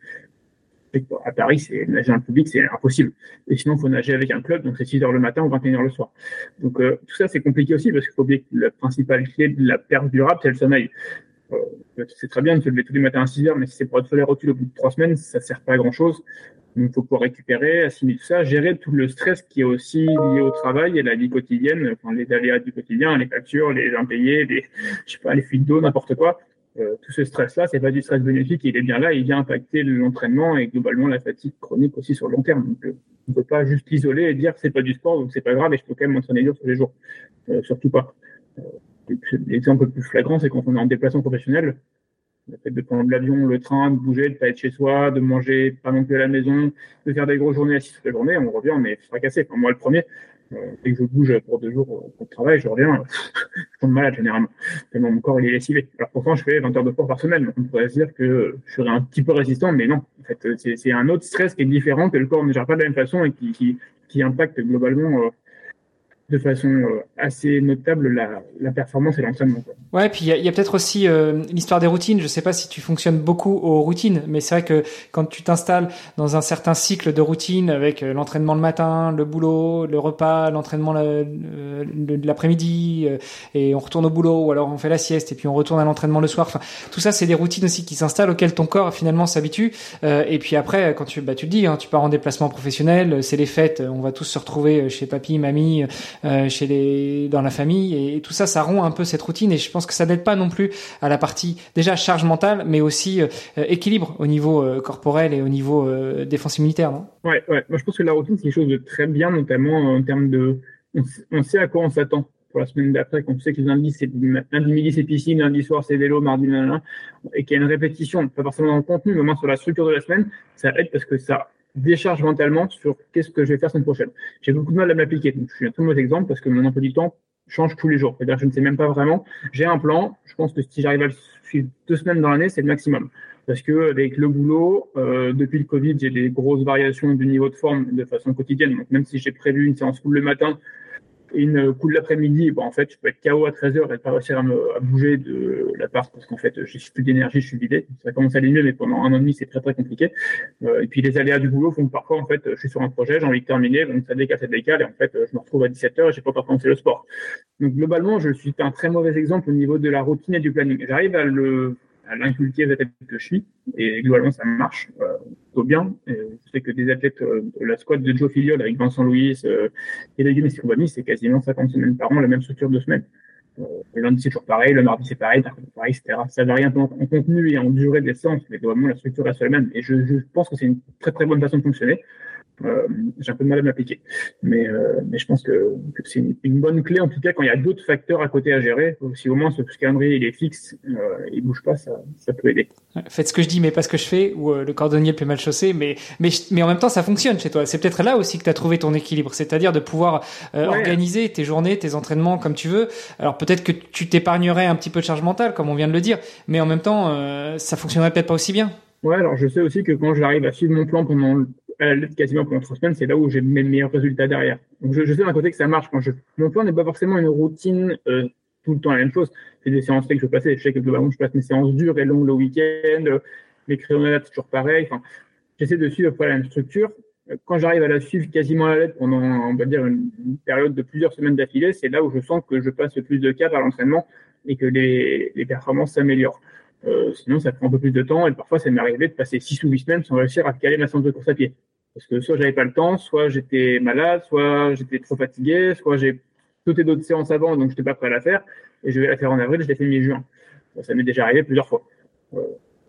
À Paris, nager en public, c'est impossible. Et sinon, il faut nager avec un club, donc c'est 6 heures le matin ou 21 heures le soir. Donc euh, tout ça, c'est compliqué aussi parce qu'il faut oublier que la principale clé de la perte durable, c'est le sommeil. Euh, c'est très bien de se lever tous les matins à 6 heures, mais si c'est pour être solaire au bout de trois semaines, ça sert pas à grand chose. Donc, il faut pouvoir récupérer, assimiler tout ça, gérer tout le stress qui est aussi lié au travail et la vie quotidienne, enfin, les aléas du quotidien, les factures, les impayés, les, je sais pas, les fuites d'eau, n'importe quoi. Euh, tout ce stress-là, c'est pas du stress bénéfique, il est bien là, il vient impacter l'entraînement et globalement la fatigue chronique aussi sur le long terme. Donc, euh, on peut pas juste l'isoler et dire c'est pas du sport, donc c'est pas grave et je peux quand même m'entraîner dur tous les jours. Euh, surtout pas. L'exemple le plus flagrant, c'est quand on est en déplacement professionnel, le fait de prendre l'avion, le train, de bouger, de pas être chez soi, de manger pas non plus à la maison, de faire des grosses journées assises toute la journée, on revient, on est fracassé. Enfin, moi, le premier, euh, dès que je bouge pour deux jours pour le travail, je reviens, <laughs> je tombe malade généralement. Tellement mon corps il est lessivé. Alors pourtant, je fais 20 heures de sport par semaine. on pourrait se dire que je serais un petit peu résistant, mais non. En fait, c'est un autre stress qui est différent, que le corps ne gère pas de la même façon et qui, qui, qui impacte globalement euh, de façon euh, assez notable la, la performance et l'entraînement. Ouais, puis il y a, y a peut-être aussi euh, l'histoire des routines. Je sais pas si tu fonctionnes beaucoup aux routines, mais c'est vrai que quand tu t'installes dans un certain cycle de routine avec euh, l'entraînement le matin, le boulot, le repas, l'entraînement l'après-midi, et on retourne au boulot, ou alors on fait la sieste et puis on retourne à l'entraînement le soir. Enfin, tout ça, c'est des routines aussi qui s'installent auxquelles ton corps finalement s'habitue. et puis après, quand tu, bah, tu le dis, hein, tu pars en déplacement professionnel, c'est les fêtes, on va tous se retrouver chez papy, mamie chez les dans la famille et tout ça, ça rompt un peu cette routine et je pense que ça n'aide pas non plus à la partie déjà charge mentale, mais aussi équilibre au niveau corporel et au niveau défense immunitaire, non? Ouais, ouais. Moi, je pense que la routine c'est quelque chose de très bien, notamment en termes de, on sait à quoi on s'attend pour la semaine d'après, quand on sait que lundi, c'est, lundi midi, c'est piscine, lundi soir, c'est vélo, mardi, nanana, et qu'il y a une répétition, pas forcément dans le contenu, mais au moins sur la structure de la semaine, ça aide parce que ça décharge mentalement sur qu'est-ce que je vais faire semaine prochaine. J'ai beaucoup de mal à m'appliquer. Je suis un très mauvais exemple parce que mon emploi du temps change tous les jours. C'est-à-dire, je ne sais même pas vraiment. J'ai un plan. Je pense que si j'arrive à le suivre deux semaines dans l'année, c'est le maximum. Parce que avec le boulot, euh, depuis le Covid, j'ai des grosses variations du niveau de forme de façon quotidienne. Donc, même si j'ai prévu une séance full le matin, une cool l'après-midi, bon, en fait, je peux être KO à 13h et pas réussir à, me, à bouger de l'appart parce qu'en fait, j'ai plus d'énergie, je suis vidé. Ça commence à aller mieux, mais pendant un an et demi, c'est très très compliqué. Euh, et puis les aléas du boulot font que parfois, en fait, je suis sur un projet, j'ai envie de terminer, donc ça décale, ça décale, et en fait, je me retrouve à 17h et j'ai pas encore commencé le sport. Donc globalement, je suis un très mauvais exemple au niveau de la routine et du planning. J'arrive à le à l'inculquer aux athlètes que je suis. Et globalement, ça marche euh, plutôt bien. Et je sais que des athlètes euh, la squad de Joe Filiol avec Vincent Louis euh, et David Messicoubami, c'est quasiment 50 semaines par an, la même structure de semaine. Euh, le lundi, c'est toujours pareil, le mardi, c'est pareil, pareil, etc. Ça varie un peu en, contenu et en durée des séances, mais globalement, la structure reste la même. Et je, je pense que c'est une très très bonne façon de fonctionner. Euh, j'ai un peu de mal à m'appliquer. Mais, euh, mais je pense que, que c'est une, une, bonne clé, en tout cas, quand il y a d'autres facteurs à côté à gérer. Si au moins ce, calendrier il est fixe, euh, il bouge pas, ça, ça peut aider. Faites ce que je dis, mais pas ce que je fais, ou euh, le cordonnier peut mal chaussé, mais, mais, mais en même temps, ça fonctionne chez toi. C'est peut-être là aussi que tu as trouvé ton équilibre, c'est-à-dire de pouvoir euh, organiser tes journées, tes entraînements comme tu veux. Alors peut-être que tu t'épargnerais un petit peu de charge mentale, comme on vient de le dire, mais en même temps, euh, ça fonctionnerait peut-être pas aussi bien. Ouais, alors je sais aussi que quand j'arrive à suivre mon plan pendant à la quasiment pendant trois semaines, c'est là où j'ai mes meilleurs résultats derrière. Donc je, sais d'un côté que ça marche. Mon plan n'est pas forcément une routine euh, tout le temps la même chose. C'est des séances que je passer. Je sais que globalement, je passe mes séances dures et longues le week-end. Euh, mes créneaux c'est toujours pareil. J'essaie de suivre après la même structure. Quand j'arrive à la suivre quasiment à la lettre pendant, on va dire, une, période de plusieurs semaines d'affilée, c'est là où je sens que je passe plus de cap à l'entraînement et que les, performances s'améliorent. Euh, sinon, ça prend un peu plus de temps et parfois, ça m'est arrivé de passer six ou huit semaines sans réussir à caler ma séance de course à pied. Parce que soit j'avais pas le temps, soit j'étais malade, soit j'étais trop fatigué, soit j'ai sauté d'autres séances avant, donc je n'étais pas prêt à la faire. Et je vais la faire en avril, je l'ai fait mi-juin. Ça m'est déjà arrivé plusieurs fois. Euh,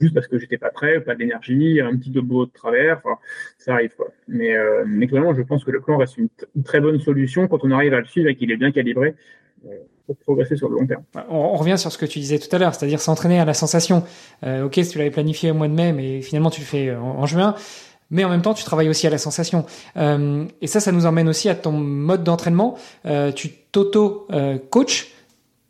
juste parce que j'étais pas prêt, pas d'énergie, un petit boulot de travers, enfin, ça arrive quoi. Mais, euh, mais clairement, je pense que le plan reste une, très bonne solution quand on arrive à le suivre et qu'il est bien calibré euh, pour progresser sur le long terme. On, revient sur ce que tu disais tout à l'heure, c'est-à-dire s'entraîner à la sensation. Euh, ok, si tu l'avais planifié au mois de mai, mais finalement tu le fais en, en juin mais en même temps, tu travailles aussi à la sensation. Euh, et ça, ça nous emmène aussi à ton mode d'entraînement. Euh, tu t'auto-coach.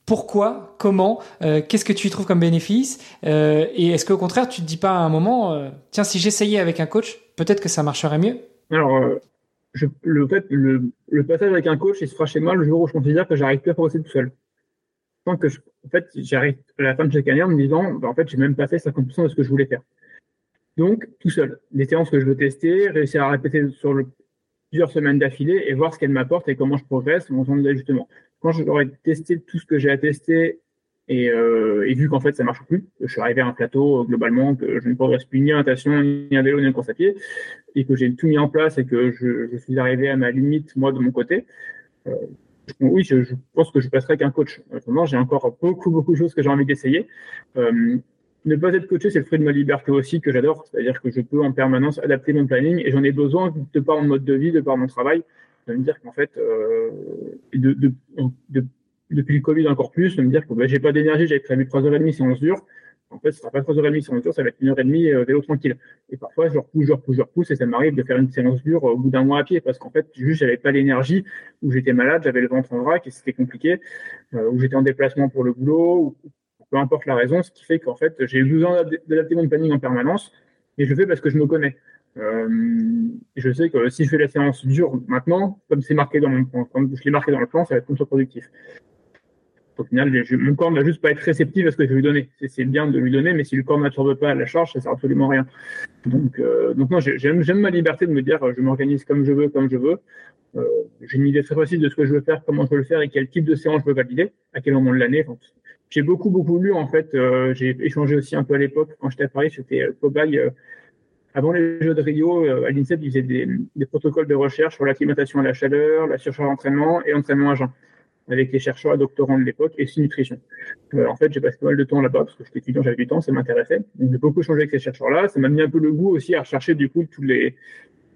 Pourquoi? Comment? Euh, Qu'est-ce que tu y trouves comme bénéfice? Euh, Et est-ce qu'au contraire, tu te dis pas à un moment, euh, tiens, si j'essayais avec un coach, peut-être que ça marcherait mieux? Alors, le fait, le, passage avec un coach, il se fera chez moi le jour où je considère que j'arrive plus à progresser tout seul. Que, en fait, j'arrive à la fin de chaque année en me disant, bah, en fait, j'ai même pas fait 50% de ce que je voulais faire. Donc, tout seul. Les séances que je veux tester, réussir à répéter sur le, plusieurs semaines d'affilée et voir ce qu'elles m'apportent et comment je progresse en faisant des ajustements. Quand j'aurais testé tout ce que j'ai à tester et, euh, et vu qu'en fait ça marche plus, que je suis arrivé à un plateau euh, globalement, que je ne progresse plus ni en natation, ni en vélo, ni en course à pied, et que j'ai tout mis en place et que je, suis arrivé à ma limite, moi, de mon côté, euh, oui, je, je, pense que je passerai qu'un coach. Maintenant, j'ai encore beaucoup, beaucoup de choses que j'ai envie d'essayer. Euh, ne pas être coaché, c'est le fruit de ma liberté aussi que j'adore. C'est-à-dire que je peux en permanence adapter mon planning et j'en ai besoin de par mon mode de vie, de par mon travail, de me dire qu'en fait, euh, de, de, de, depuis le Covid encore plus, de me dire que bah, j'ai pas d'énergie, j'avais prévu 3h30 séance dure. En fait, ce sera pas 3h30 séance dure, ça va être 1h30 euh, vélo tranquille. Et parfois, je repousse, je repousse, je repousse et ça m'arrive de faire une séance dure au bout d'un mois à pied parce qu'en fait, juste, j'avais pas l'énergie, ou j'étais malade, j'avais le ventre en vrac et c'était compliqué, euh, ou j'étais en déplacement pour le boulot, ou, peu importe la raison, ce qui fait qu'en fait, j'ai besoin d'adapter mon planning en permanence et je le fais parce que je me connais. Euh, je sais que si je fais la séance dure maintenant, comme c'est marqué dans mon plan, comme je l'ai marqué dans le plan, ça va être contre-productif. Au final, mon corps ne va juste pas être réceptif à ce que je vais lui donner. C'est bien de lui donner, mais si le corps n'absorbe pas la charge, ça sert absolument à rien. Donc, euh, non, j'aime ma liberté de me dire, je m'organise comme je veux, comme je veux. Euh, J'ai une idée très précise de ce que je veux faire, comment je veux le faire et quel type de séance je veux valider, à quel moment de l'année. J'ai beaucoup, beaucoup lu, en fait. Euh, j'ai échangé aussi un peu à l'époque. Quand j'étais à Paris, j'étais euh, cobaye euh, avant les Jeux de Rio, à l'INSEP, ils faisaient des, des, protocoles de recherche sur l'acclimatation à la chaleur, la surcharge d'entraînement et l'entraînement à jeun avec les chercheurs et doctorants de l'époque et aussi nutrition. Euh, en fait, j'ai passé pas mal de temps là-bas parce que j'étais étudiant, j'avais du temps, ça m'intéressait. J'ai beaucoup changé avec ces chercheurs-là. Ça m'a mis un peu le goût aussi à rechercher du coup tous les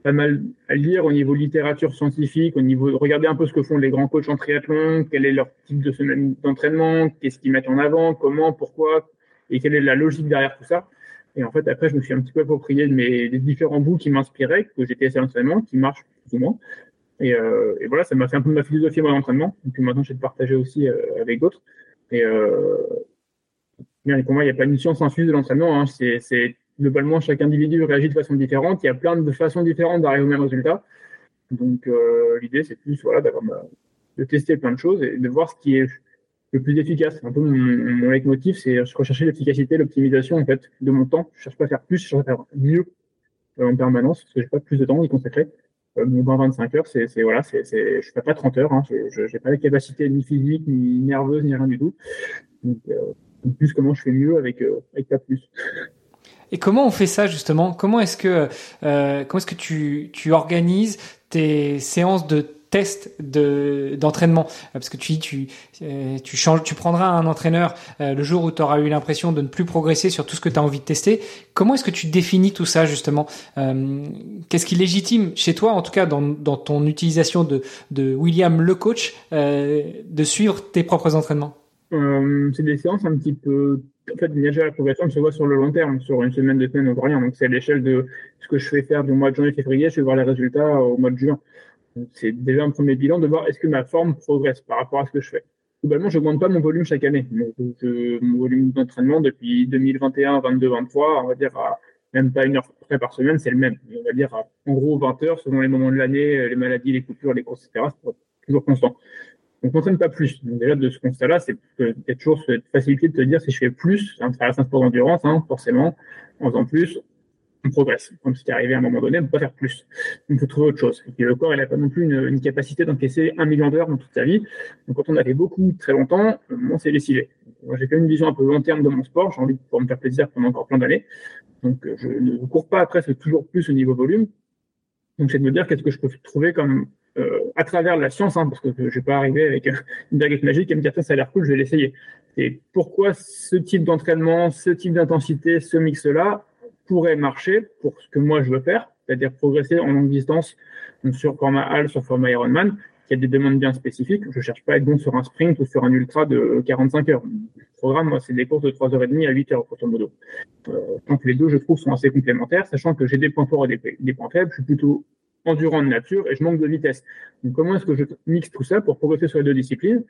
pas mal à lire au niveau littérature scientifique, au niveau de regarder un peu ce que font les grands coachs en triathlon, quel est leur type de semaine d'entraînement, qu'est-ce qu'ils mettent en avant, comment, pourquoi, et quelle est la logique derrière tout ça. Et en fait, après, je me suis un petit peu approprié de mes des différents bouts qui m'inspiraient, que j'étais assez l'entraînement, qui marchent plus ou moins. Et, euh, et, voilà, ça m'a fait un peu ma philosophie moi l'entraînement. Et puis maintenant, j'ai de partager aussi euh, avec d'autres. Et, euh, pour moi, il n'y a pas une science infuse de l'entraînement. Hein. C'est globalement chaque individu réagit de façon différente. Il y a plein de façons différentes d'arriver au même résultat. Donc euh, l'idée, c'est plus voilà d'avoir de tester plein de choses et de voir ce qui est le plus efficace. Un peu mon, mon leitmotiv, c'est rechercher l'efficacité, l'optimisation en fait de mon temps. Je cherche pas à faire plus, je cherche à faire mieux en permanence parce que j'ai pas plus de temps à y consacrer. Euh, mon 25 heures, c'est, voilà, c'est, c'est, je fais pas 30 heures, hein, je n'ai pas la capacité ni physique, ni nerveuse, ni rien du tout. Donc, euh, plus comment je fais mieux avec, euh, avec pas plus. Et comment on fait ça justement? Comment est-ce que euh, comment est-ce que tu, tu organises tes séances de test de d'entraînement. Parce que tu tu euh, tu changes tu prendras un entraîneur euh, le jour où tu auras eu l'impression de ne plus progresser sur tout ce que tu as envie de tester. Comment est-ce que tu définis tout ça justement? Euh, qu'est-ce qui légitime chez toi en tout cas dans, dans ton utilisation de de William le coach de suivre tes propres entraînements? C'est des séances un petit peu en fait, la progression se voit sur le long terme, sur une semaine, deux semaines, on voit rien. Donc, c'est à l'échelle de ce que je fais faire du mois de janvier, février, je vais voir les résultats au mois de juin c'est déjà un premier bilan de voir est-ce que ma forme progresse par rapport à ce que je fais. Globalement, je n'augmente pas mon volume chaque année. mon volume d'entraînement depuis 2021, 22, 23, on va dire à même pas une heure près par semaine, c'est le même. On va dire en gros 20 heures selon les moments de l'année, les maladies, les coupures, les courses, etc. C'est toujours constant. On s'entraîne pas plus. Donc, déjà, de ce constat-là, c'est a toujours cette facilité de te dire si je fais plus, ça reste un sport d'endurance, hein, forcément, en faisant plus, on progresse. Comme c'était arrivé à un moment donné, on peut pas faire plus. Il faut trouver autre chose. Et puis le corps, il n'a pas non plus une, capacité d'encaisser un million d'heures dans toute sa vie. Donc quand on a beaucoup très longtemps, on s'est lessivé. Moi, j'ai fait une vision un peu long terme de mon sport. J'ai envie de pouvoir me faire plaisir pendant encore plein d'années. Donc je ne cours pas après c'est toujours plus au niveau volume. Donc c'est de me dire qu'est-ce que je peux trouver comme euh, à travers la science, hein, parce que je vais pas arriver avec une baguette magique et me dire ça a l'air cool, je vais l'essayer. Et pourquoi ce type d'entraînement, ce type d'intensité, ce mix-là pourrait marcher pour ce que moi je veux faire, c'est-à-dire progresser en longue distance sur format HAL, sur format Ironman, qui a des demandes bien spécifiques. Je cherche pas à être bon sur un sprint ou sur un ultra de 45 heures. Le programme, moi, c'est des courses de 3h30 à 8 heures, grosso modo. Euh, donc les deux, je trouve, sont assez complémentaires, sachant que j'ai des points forts et des, points faibles. Je suis plutôt endurant de nature et je manque de vitesse. Donc comment est-ce que je mixe tout ça pour progresser sur les deux disciplines?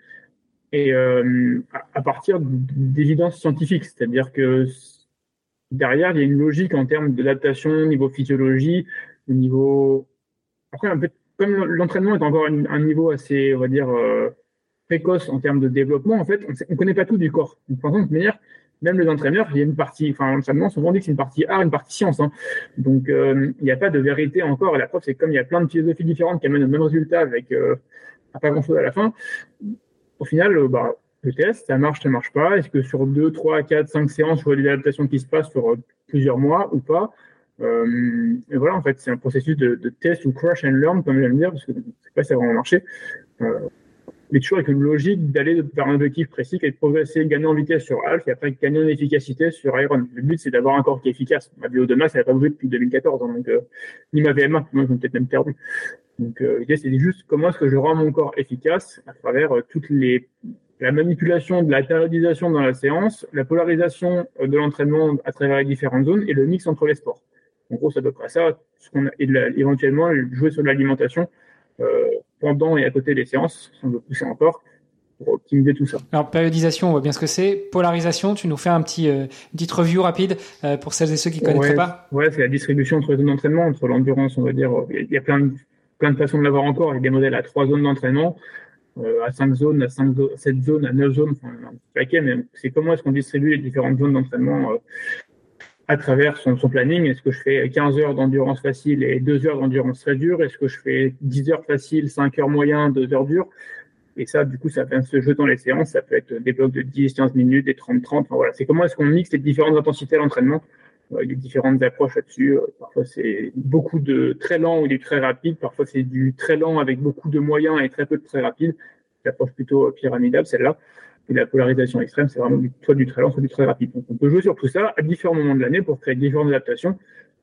Et euh, à partir d'évidence scientifique, c'est-à-dire que derrière, il y a une logique en termes d'adaptation, niveau physiologie, niveau. Après, en fait, comme l'entraînement est encore un, niveau assez, on va dire, euh, précoce en termes de développement, en fait, on ne connaît pas tout du corps. Donc, par exemple, manière, même les entraîneurs, il y a une partie, enfin, l'entraînement, souvent dit que c'est une partie art, une partie science. Hein. Donc, euh, il n'y a pas de vérité encore. Et la preuve, c'est comme il y a plein de philosophies différentes qui amènent au même résultat avec euh, pas grand-chose à la fin. Au final, euh, bah, le test, ça marche, ça marche pas. Est-ce que sur 2, 3, 4, 5 séances, je vois des adaptations qui se passent sur euh, plusieurs mois ou pas? Euh, Et voilà, en fait, c'est un processus de, test ou crash and learn, comme j'aime dire, parce que je sais pas si ça va vraiment marcher. Euh, mais toujours avec une logique d'aller vers un objectif précis qui est de progresser, gagner en vitesse sur Alpha et après gagner en efficacité sur Iron. Le but, c'est d'avoir un corps qui est efficace. Ma bio de masse, elle n'a pas bougé depuis 2014, hein, donc, euh, ni ma VMA, moi, je peut-être même perdu. Donc, l'idée, c'est juste comment est-ce que je rends mon corps efficace à travers toutes les la manipulation de la périodisation dans la séance, la polarisation euh, de l'entraînement à travers les différentes zones et le mix entre les sports. En gros, c'est à peu près ça. Ce qu'on a, et éventuellement jouer sur l'alimentation euh, pendant et à côté des séances, si on veut pousser encore, pour optimiser tout ça. Alors périodisation, on voit bien ce que c'est. Polarisation, tu nous fais un petit euh, petite review rapide euh, pour celles et ceux qui connaissent pas. Ouais, c'est la distribution entre les zones d'entraînement, entre l'endurance, on va dire. Il y a plein de, plein de façons de l'avoir encore. Il y a des modèles à trois zones d'entraînement. Euh, à 5 zones, à 5 7 zones, à 9 zones, enfin, un paquet, mais c'est comment est-ce qu'on distribue les différentes zones d'entraînement euh, à travers son, son planning? Est-ce que je fais 15 heures d'endurance facile et 2 heures d'endurance très dure? Est-ce que je fais 10 heures facile, 5 heures moyen, 2 heures dures? Et ça, du coup, ça vient se jouer dans les séances. Ça peut être des blocs de 10, 15 minutes, des 30, 30. Enfin, voilà. C'est comment est-ce qu'on mixe les différentes intensités à l'entraînement il y a différentes approches là-dessus. Parfois, c'est beaucoup de très lent ou du très rapide. Parfois, c'est du très lent avec beaucoup de moyens et très peu de très rapide. L'approche plutôt pyramidale, celle-là. Et la polarisation extrême, c'est vraiment soit du très lent, soit du très rapide. Donc, on peut jouer sur tout ça à différents moments de l'année pour créer différentes adaptations.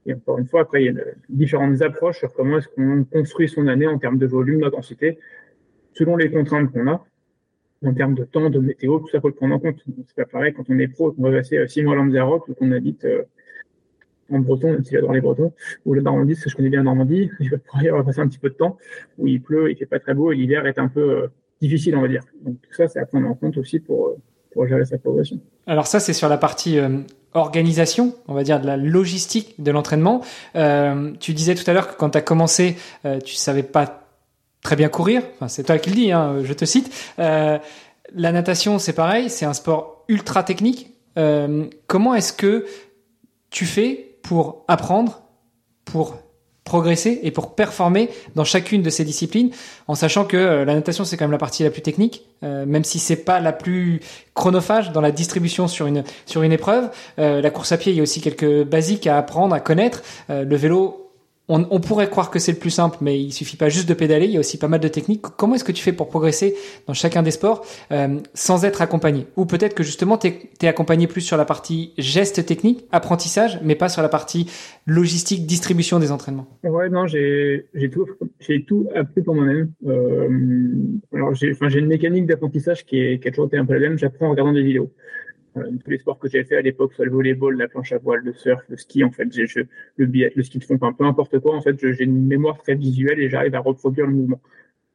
Et encore une fois, après, il y a différentes approches sur comment est-ce qu'on construit son année en termes de volume, d'intensité, selon les contraintes qu'on a, en termes de temps, de météo, tout ça, faut le prendre en compte. C'est pas pareil quand on est pro, qu'on va passer six mois à Lanzarote ou qu'on habite euh, en Breton, même si j'adore les Bretons, ou la Normandie, parce que je connais bien la Normandie, <laughs> je vais pouvoir passer un petit peu de temps où il pleut, il fait pas très beau et l'hiver est un peu euh, difficile, on va dire. Donc tout ça, c'est à prendre en compte aussi pour, euh, pour gérer sa progression. Alors ça, c'est sur la partie euh, organisation, on va dire de la logistique de l'entraînement. Tu disais tout à l'heure que quand tu as commencé, euh, tu savais pas très bien courir. Enfin, c'est toi qui le dis, hein, je te cite. La natation, c'est pareil, c'est un sport ultra technique. Comment est-ce que tu fais pour apprendre, pour progresser et pour performer dans chacune de ces disciplines, en sachant que euh, la natation c'est quand même la partie la plus technique, euh, même si c'est pas la plus chronophage dans la distribution sur une sur une épreuve. Euh, la course à pied, il y a aussi quelques basiques à apprendre, à connaître. le vélo, on, pourrait croire que c'est le plus simple, mais il suffit pas juste de pédaler. Il y a aussi pas mal de techniques. Comment est-ce que tu fais pour progresser dans chacun des sports euh, sans être accompagné? Ou peut-être que justement tu es, accompagné plus sur la partie geste technique, apprentissage, mais pas sur la partie logistique, distribution des entraînements? Ouais, non, j'ai tout, tout appris pour moi-même. Euh, alors j'ai, une mécanique d'apprentissage qui, qui a toujours été un même. J'apprends en regardant des vidéos. Euh, tous les sports que j'ai fait à l'époque, soit le volleyball, la planche à voile, le surf, le ski, en fait, j'ai, le ski de fond, peu importe quoi, en fait, j'ai une mémoire très visuelle et j'arrive à reproduire le mouvement.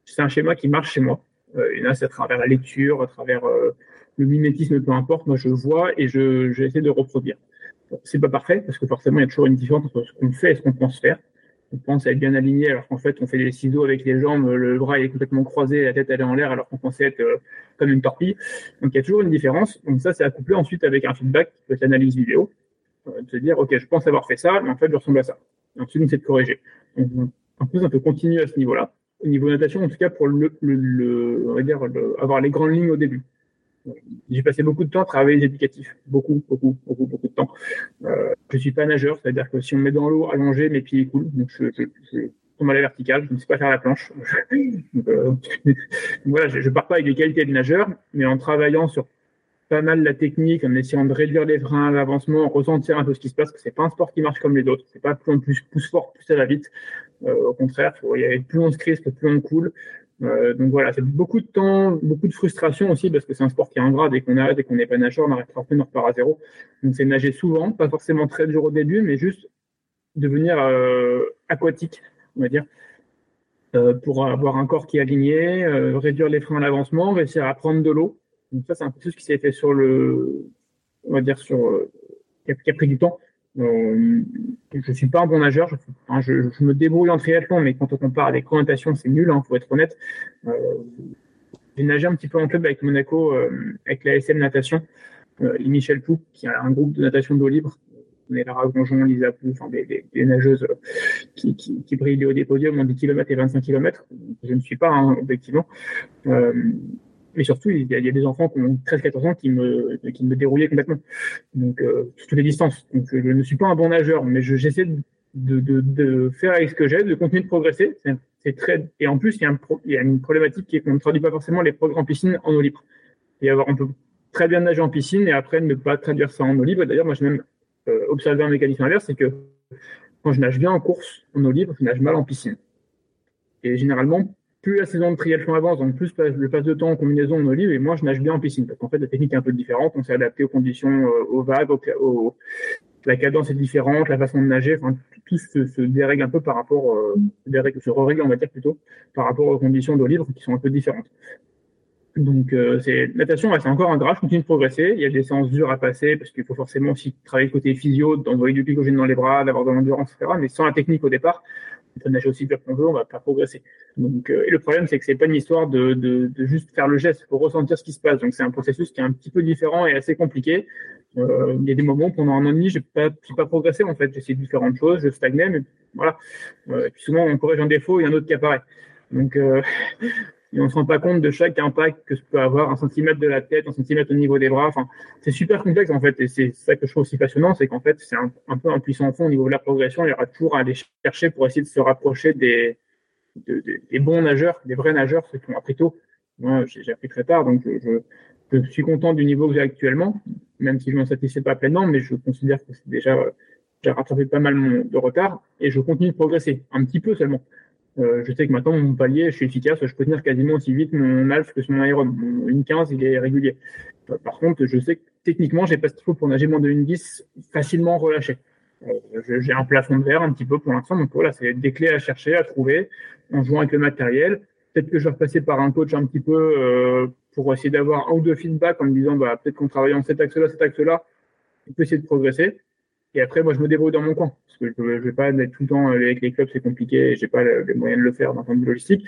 C'est un schéma qui marche chez moi. Euh, et là, c'est à travers la lecture, à travers euh, le mimétisme, peu importe. Moi, je vois et je, j'essaie de reproduire. C'est pas parfait parce que forcément, il y a toujours une différence entre ce qu'on fait et ce qu'on pense faire on pense être bien aligné alors qu'en fait on fait des ciseaux avec les jambes, le bras est complètement croisé, la tête elle est en l'air alors qu'on pensait être euh, comme une torpille. Donc il y a toujours une différence. Donc ça c'est à coupler ensuite avec un feedback qui l'analyse vidéo, euh, de se dire ok je pense avoir fait ça, mais en fait je ressemble à ça. Et ensuite on essaie de corriger. Donc, en plus on peut continuer à ce niveau-là. Au niveau natation en tout cas pour le, le, on va dire avoir les grandes lignes au début. J'ai passé beaucoup de temps à travailler les éducatifs. Beaucoup, beaucoup, beaucoup, beaucoup de temps. Euh, je suis pas nageur, c'est-à-dire que si on me met dans l'eau allongé, mes pieds coulent. Donc je, je, je tombe à la verticale, je ne sais pas faire la planche. <laughs> donc, euh, voilà, je, je pars pas avec des qualités de nageur, mais en travaillant sur pas mal la technique, en essayant de réduire les freins, l'avancement, ressentir un peu ce qui se passe, que c'est pas un sport qui marche comme les autres. C'est pas plus on plus pousse fort, plus ça va vite. Euh, au contraire, il y a plus on se crispe, plus on coule. Euh, donc voilà, c'est beaucoup de temps, beaucoup de frustration aussi parce que c'est un sport qui est ingrat. Dès qu'on arrête, dès qu'on n'est pas nageur, on arrête après, on repart à zéro. Donc c'est nager souvent, pas forcément très dur au début, mais juste devenir euh, aquatique, on va dire, euh, pour avoir un corps qui est aligné, réduire les freins à l'avancement, réussir à prendre de l'eau. Donc ça, c'est un peu tout ce qui s'est fait sur le, on va dire sur, qui a pris du temps. Euh, je suis pas un bon nageur. Je, hein, je, me débrouille en triathlon, mais quand on compare à des c'est nul, hein, faut être honnête. Euh, j'ai nagé un petit peu en club avec Monaco, euh, avec la SM Natation, euh, Michel Pou, qui a un groupe de natation d'eau libre. On est Lara Gonjon, Lisa Pou, enfin des, nageuses qui, brillent au des podiums en 10 km et 25 km. Je ne suis pas, hein, objectivement. Mais surtout, il y, a, des enfants qui ont 13-14 ans qui me, qui me dérouillaient complètement. Donc, euh, toutes les distances. Donc, je ne suis pas un bon nageur, mais j'essaie de, de, de, faire avec ce que j'ai, de continuer de progresser. C'est très, et en plus, il y, a un il y a une problématique qui est qu'on ne traduit pas forcément les progrès en piscine en eau libre. Et avoir, on peut très bien nager en piscine et après ne pas traduire ça en eau libre. D'ailleurs, moi, j'ai même euh, observé un mécanisme inverse, c'est que quand je nage bien en course en eau libre, je nage mal en piscine. Et généralement, plus la saison de triathlon avance, donc plus le passe de temps en combinaison en olive, et moi je nage bien en piscine, parce qu'en fait la technique est un peu différente, on s'est adapté aux conditions, euh, aux vagues, la cadence est différente, la façon de nager, enfin tout se, dérègle un peu par rapport, euh, se on va dire plutôt, par rapport aux conditions d'eau libre qui sont un peu différentes. Donc euh, c'est natation, c'est encore un gras, je continue de progresser. Il y a des séances dures à passer parce qu'il faut forcément aussi travailler le côté physio, d'envoyer du glycogène dans les bras, d'avoir de l'endurance, etc. Mais sans la technique au départ, peut nager aussi bien qu'on veut, on va pas progresser. Donc, euh, et le problème, c'est que c'est pas une histoire de, de, juste faire le geste, faut ressentir ce qui se passe. Donc, c'est un processus qui est un petit peu différent et assez compliqué. Euh, il y a des moments pendant un an et demi, j'ai pas, pas progressé en fait. J'essaie différentes choses, je stagnais, mais voilà. Euh, et puis souvent, on corrige un défaut, a un autre qui apparaît. Donc, et on se rend pas compte de chaque impact que ça peut avoir, un centimètre de la tête, un centimètre au niveau des bras. Enfin, c'est super complexe en fait, et c'est ça que je trouve aussi passionnant, c'est qu'en fait, c'est un, peu un puissant fond au niveau de la progression. Il y aura toujours à aller chercher pour essayer de se rapprocher des, des bons nageurs, des vrais nageurs, ceux qui ont appris tôt. Moi, j'ai appris très tard, donc je, je suis content du niveau que j'ai actuellement, même si je m'en satisfais pas pleinement, mais je considère que c'est déjà j'ai rattrapé pas mal de retard et je continue de progresser, un petit peu seulement. Euh, je sais que maintenant, mon palier, je suis efficace, je peux tenir quasiment aussi vite mon alpha que mon aéron. Une 15, il est régulier. Par contre, je sais que techniquement, j'ai pas ce qu'il faut pour nager moins de une 10 facilement relâché. Euh, j'ai un plafond de verre un petit peu pour l'instant, donc voilà, c'est des clés à chercher, à trouver, en jouant avec le matériel. Peut-être que je vais repasser par un coach un petit peu euh, pour essayer d'avoir un ou deux feedbacks en me disant, bah, peut-être qu'en travaillant cet axe-là, cet axe-là, on peut essayer de progresser. Et après, moi, je me débrouille dans mon coin. Parce que je ne vais pas être tout le temps avec les clubs, c'est compliqué. J'ai pas les moyens de le faire d'un point de logistique.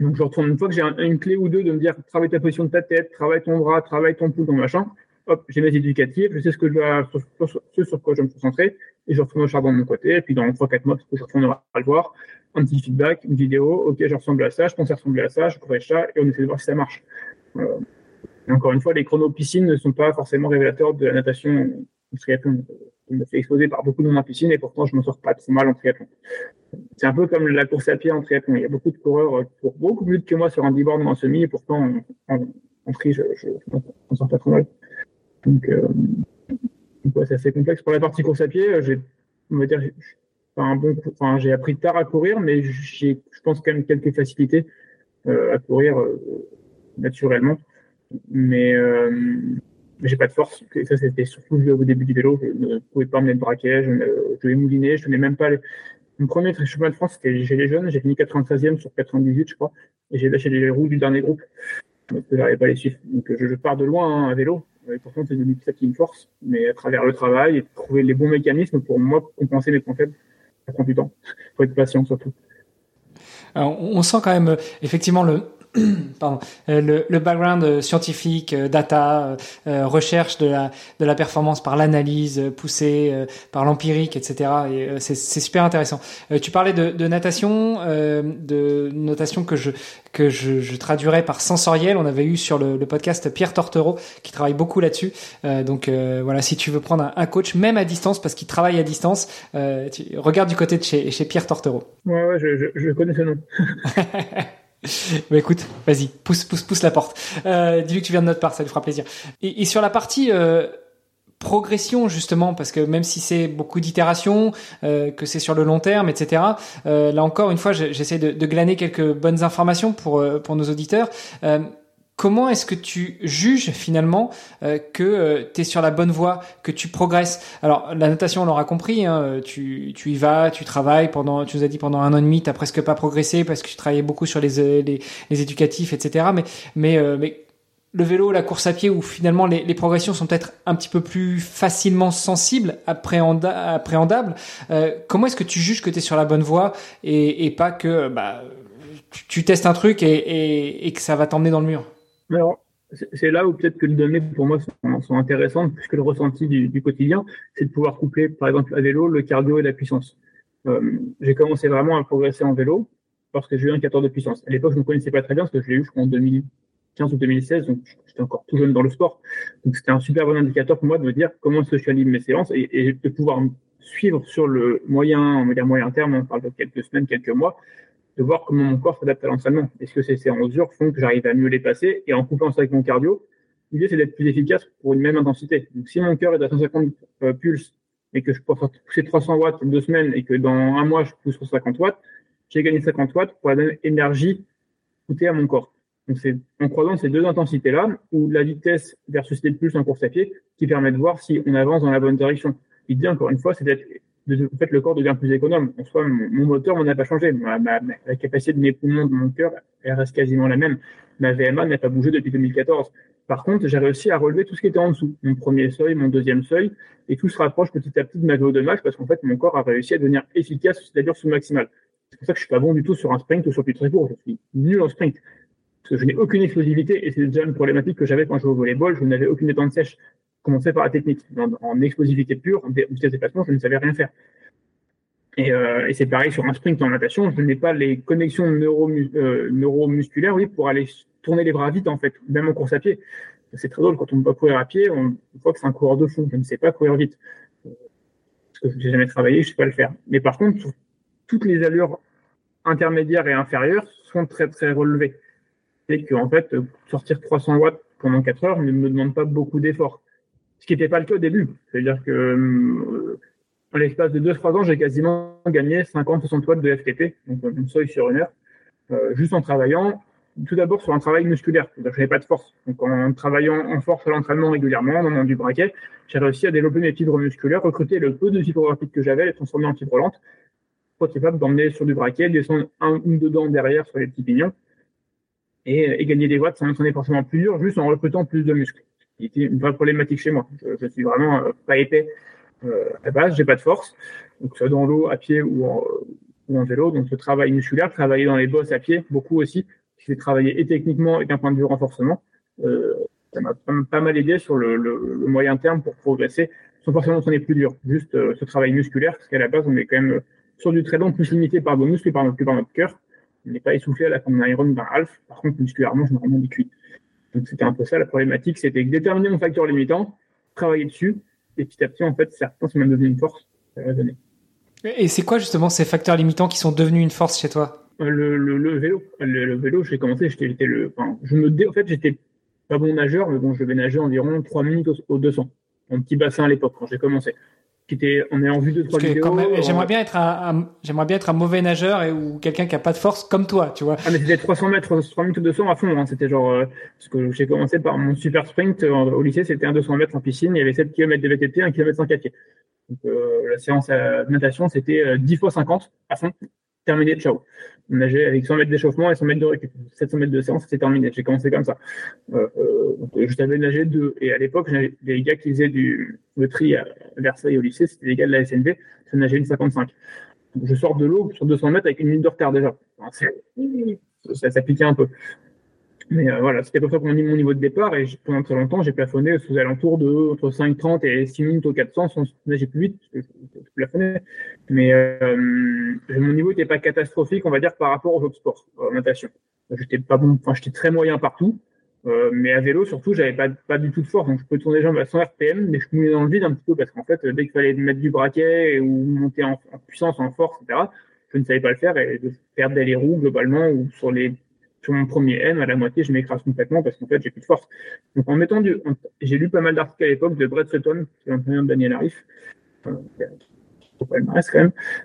Donc, je retourne une fois que j'ai une clé ou deux de me dire travaille ta position de ta tête, travaille ton bras, travaille ton pouls, ton machin. Hop, j'ai mes éducatifs, je sais ce que je dois, sur, ce sur quoi je vais me concentrer, et je retourne au charbon de mon côté. Et puis, dans 3-4 mois, je retournerai à le voir, un petit feedback, une vidéo, ok, je ressemble à ça, je pense ressembler à ça, je corrige ça, et on essaie de voir si ça marche. Euh, et encore une fois, les chronos piscines ne sont pas forcément révélateurs de la natation triathlon. Je me fais exploser par beaucoup de monde en piscine et pourtant je m'en sors pas trop mal en triathlon. C'est un peu comme la course à pied en triathlon. Il y a beaucoup de coureurs pour beaucoup plus que moi sur un board ou en semi et pourtant en, tri, je, je, m'en sors pas trop mal. Donc, euh, c'est assez complexe. Pour la partie course à pied, j'ai, on va dire, j'ai appris tard à courir, mais j'ai, je pense quand même quelques facilités euh, à courir euh, naturellement. Euh, mais j'ai pas de force. Et ça, c'était surtout au début du vélo. Je ne pouvais pas mener de braquet, je, je devais mouliner, je tenais même pas les... Mon premier chemin de France, c'était chez les jeunes. J'ai fini 96e sur 98, je crois. Et j'ai lâché les roues du dernier groupe. Donc, je n'arrivais pas à les suivre. Donc, je, pars de loin hein, à vélo. Et pourtant, c'est devenu ça qui me force. Mais à travers le travail et trouver les bons mécanismes pour moi compenser mes points faibles, ça prend du temps. Il faut être patient surtout. Alors, on sent quand même effectivement le, <clears throat> pardon, euh, le, le, background euh, scientifique, euh, data, recherche de la, de la performance par l'analyse poussée, par l'empirique, etc. Et c'est super intéressant. tu parlais de, de natation, de notation que je que je, je traduirais par sensoriel. On avait eu sur le, le podcast Pierre Tortereau qui travaille beaucoup là-dessus. donc voilà, si tu veux prendre un, un coach, même à distance, parce qu'il travaille à distance, tu, regarde du côté de chez, chez Pierre Tortereau. Ouais, ouais, je, je, je connais ce nom. <laughs> bah écoute, vas-y, pousse, pousse, pousse la porte. Euh, Dis-lui que tu viens de notre part, ça lui fera plaisir. Et, et sur la partie euh, progression justement, parce que même si c'est beaucoup d'itérations, euh, que c'est sur le long terme, etc. Euh, là encore, une fois, j'essaie de, de, glaner quelques bonnes informations pour euh, pour nos auditeurs. Euh, Comment est-ce que tu juges finalement euh, que euh, tu es sur la bonne voie, que tu progresses? Alors la natation, on l'aura compris, hein, tu, tu y vas, tu travailles pendant, tu nous as dit pendant un an et demi, tu presque pas progressé parce que tu travaillais beaucoup sur les, euh, les, éducatifs, etc. Mais, mais, euh, mais le vélo, la course à pied, où finalement les, les progressions sont peut-être un petit peu plus facilement sensibles, appréhendables, euh, comment est-ce que tu juges que tu sur la bonne voie et, et pas que bah, tu, tu testes un truc et, et, et que ça va t'emmener dans le mur? Alors, c'est là où peut-être que les données pour moi sont, intéressantes, puisque le ressenti du, du quotidien, c'est de pouvoir coupler, par exemple, à vélo, le cardio et la puissance. Euh, j'ai commencé vraiment à progresser en vélo parce que j'ai eu un 14 de puissance. À l'époque, je ne connaissais pas très bien parce que je l'ai eu, je crois, en 2015 ou 2016, donc j'étais encore tout jeune dans le sport. Donc c'était un super bon indicateur pour moi de me dire comment je suis mes séances et, et de pouvoir suivre sur le moyen, on va dire moyen terme, on parle de quelques semaines, quelques mois, de voir comment mon corps s'adapte à l'entraînement. Est-ce que ces séances dures font que j'arrive à mieux les passer Et en couplant ça avec mon cardio, l'idée c'est d'être plus efficace pour une même intensité. Donc si mon cœur est à 150 euh, pulses et que je peux pousser 300 watts en deux semaines et que dans un mois je pousse 150 watts, j'ai gagné 50 watts pour la même énergie coûtée à mon corps. Donc c'est en croisant ces deux intensités-là, ou la vitesse versus les pulses en course à pied, qui permet de voir si on avance dans la bonne direction. L'idée, encore une fois, c'est d'être en fait, le corps devient plus économe. En soi, mon, moteur n'a pas changé. La capacité de mes poumons, de mon cœur, elle reste quasiment la même. Ma VMA n'a pas bougé depuis 2014. Par contre, j'ai réussi à relever tout ce qui était en dessous. Mon premier seuil, mon deuxième seuil, et tout se rapproche petit à petit de ma VO2 max parce qu'en fait, mon corps a réussi à devenir efficace, c'est-à-dire sous maximal. C'est pour ça que je suis pas bon du tout sur un sprint ou sur plus très court. Je suis nul en sprint. Parce que je n'ai aucune explosivité et c'est déjà une problématique que j'avais quand je jouais au volleyball. Je n'avais aucune détente sèche commencer par la technique. En, explosivité pure, en vitesse déplacement, je ne savais rien faire. Et, euh, et c'est pareil sur un sprint en natation, je n'ai pas les connexions euh, neuromusculaires oui, pour aller tourner les bras vite, en fait, même en course à pied. C'est très drôle, quand on pas courir à pied, on voit que c'est un coureur de fond, je ne sais pas courir vite. Parce que j'ai jamais travaillé, je ne sais pas le faire. Mais par contre, toutes les allures intermédiaires et inférieures sont très très relevées. C'est qu'en fait, sortir 300 watts pendant 4 heures ne me demande pas beaucoup d'efforts. Ce qui n'était pas le cas au début. C'est-à-dire que euh, en l'espace de 2-3 ans, j'ai quasiment gagné 50-60 watts de FTP, donc un seuil sur une heure, euh, juste en travaillant tout d'abord sur un travail musculaire. Je n'avais pas de force. Donc en travaillant en force à l'entraînement régulièrement, en moment du braquet, j'ai réussi à développer mes fibres musculaires, recruter le peu de fibres rapides que j'avais, les transformer en fibres lentes, pour être capable d'emmener sur du braquet, descendre un ou deux dents derrière sur les petits pignons, et, gagner des watts sans s'en forcément plus dur, juste en recrutant plus de muscles. C'était une vraie problématique chez moi. Je, suis vraiment euh, pas épais euh, à base, j'ai pas de force, donc soit dans l'eau, à pied ou en, vélo. Donc ce travail musculaire, travailler dans les bosses à pied, beaucoup aussi, j'ai travaillé et techniquement et d'un point de vue renforcement. Euh, ça m'a pas mal aidé sur le, le, le, moyen terme pour progresser, sans forcément est plus dur. Juste ce travail musculaire, parce qu'à la base, on est quand même sur du très long, plus limité par nos muscles que par notre, cœur. On n'est pas essoufflé à la fin d'un Iron d'un Half. Par contre, musculairement, je me vraiment cuit. Donc c'était un peu ça la problématique, c'était déterminer mon facteur limitant, travailler dessus, et petit à petit, en fait, certains sont même devenus une force. Donner. Et c'est quoi justement ces facteurs limitants qui sont devenus une force chez toi? Le, le, le, vélo. Le, vélo, j'ai commencé, j'étais le. Enfin, je me dé... En fait, j'étais pas bon nageur, mais bon, je vais nager environ 3 minutes au, 200. Un petit bassin à l'époque, quand j'ai commencé. Qui était, on est en vue de trois vidéos. J'aimerais bien être un, j'aimerais bien être un mauvais nageur et, ou quelqu'un qui a pas de force comme toi, tu vois. Ah, mais c'était 300 mètres, 3 minutes au 200 à fond, hein. C'était genre, euh, parce que j'ai commencé par mon super sprint euh, au lycée, c'était un 200 mètres en piscine, il y avait 7 km de VTT, 1 km sans 4 Donc, euh, la séance de natation, c'était 10 fois 50 à fond terminé, ciao. On nageait avec 100 mètres d'échauffement et 100 mètres de récup. 700 mètres de séance, c'était terminé. J'ai commencé comme ça. Euh, euh, donc, je savais nager deux. Et à l'époque, les gars qui faisaient du, le tri à Versailles au lycée, c'était les gars de la SNV, ça nageait une 55. Donc, je sors de l'eau sur 200 mètres avec une minute de retard déjà. ça, ça piquait un peu. Mais euh, voilà, c'était ça qu'on dit mon niveau de départ. Et pendant très longtemps, j'ai plafonné sous alentours de entre 5,30 et 6 minutes au 400 sans nager plus vite, je plafonnais. Mais euh, mon niveau n'était pas catastrophique, on va dire, par rapport aux autres sports, en natation. J'étais pas bon, enfin, j'étais très moyen partout. Euh, mais à vélo, surtout, j'avais pas, pas du tout de force. Donc, je peux tourner les jambes à 100 RPM, mais je moulais dans le vide un petit peu parce qu'en fait, dès qu'il fallait mettre du braquet ou monter en, puissance, en force, etc., je ne savais pas le faire et de perdre des roues globalement ou sur les sur mon premier M, à la moitié, je m'écrase complètement parce qu'en fait, j'ai plus de force. Donc, en mettant du, j'ai lu pas mal d'articles à l'époque de Brett Sutton, qui est l'entraîneur de Daniel Arif,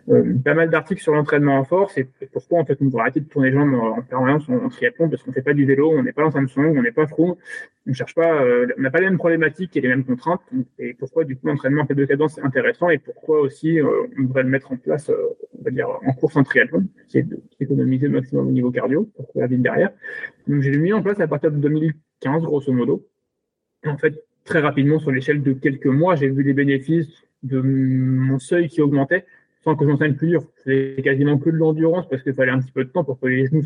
euh, pas mal d'articles sur l'entraînement en force et pourquoi en fait on devrait arrêter de tourner les jambes en, permanence en, triathlon parce qu'on fait pas du vélo, on n'est pas dans Samsung, on n'est pas Froome, on cherche pas, euh, on n'a pas les mêmes problématiques et les mêmes contraintes et pourquoi du coup l'entraînement en fait de cadence est intéressant et pourquoi aussi euh, on devrait le mettre en place, on va dire en course en triathlon, c'est d'économiser le maximum au niveau cardio pour la vie derrière. Donc j'ai mis en place à partir de 2015 grosso modo. En fait très rapidement sur l'échelle de quelques mois, j'ai vu les bénéfices de mon seuil qui augmentait sans que je plus dur. C'était quasiment que de l'endurance parce qu'il fallait un petit peu de temps pour que les genoux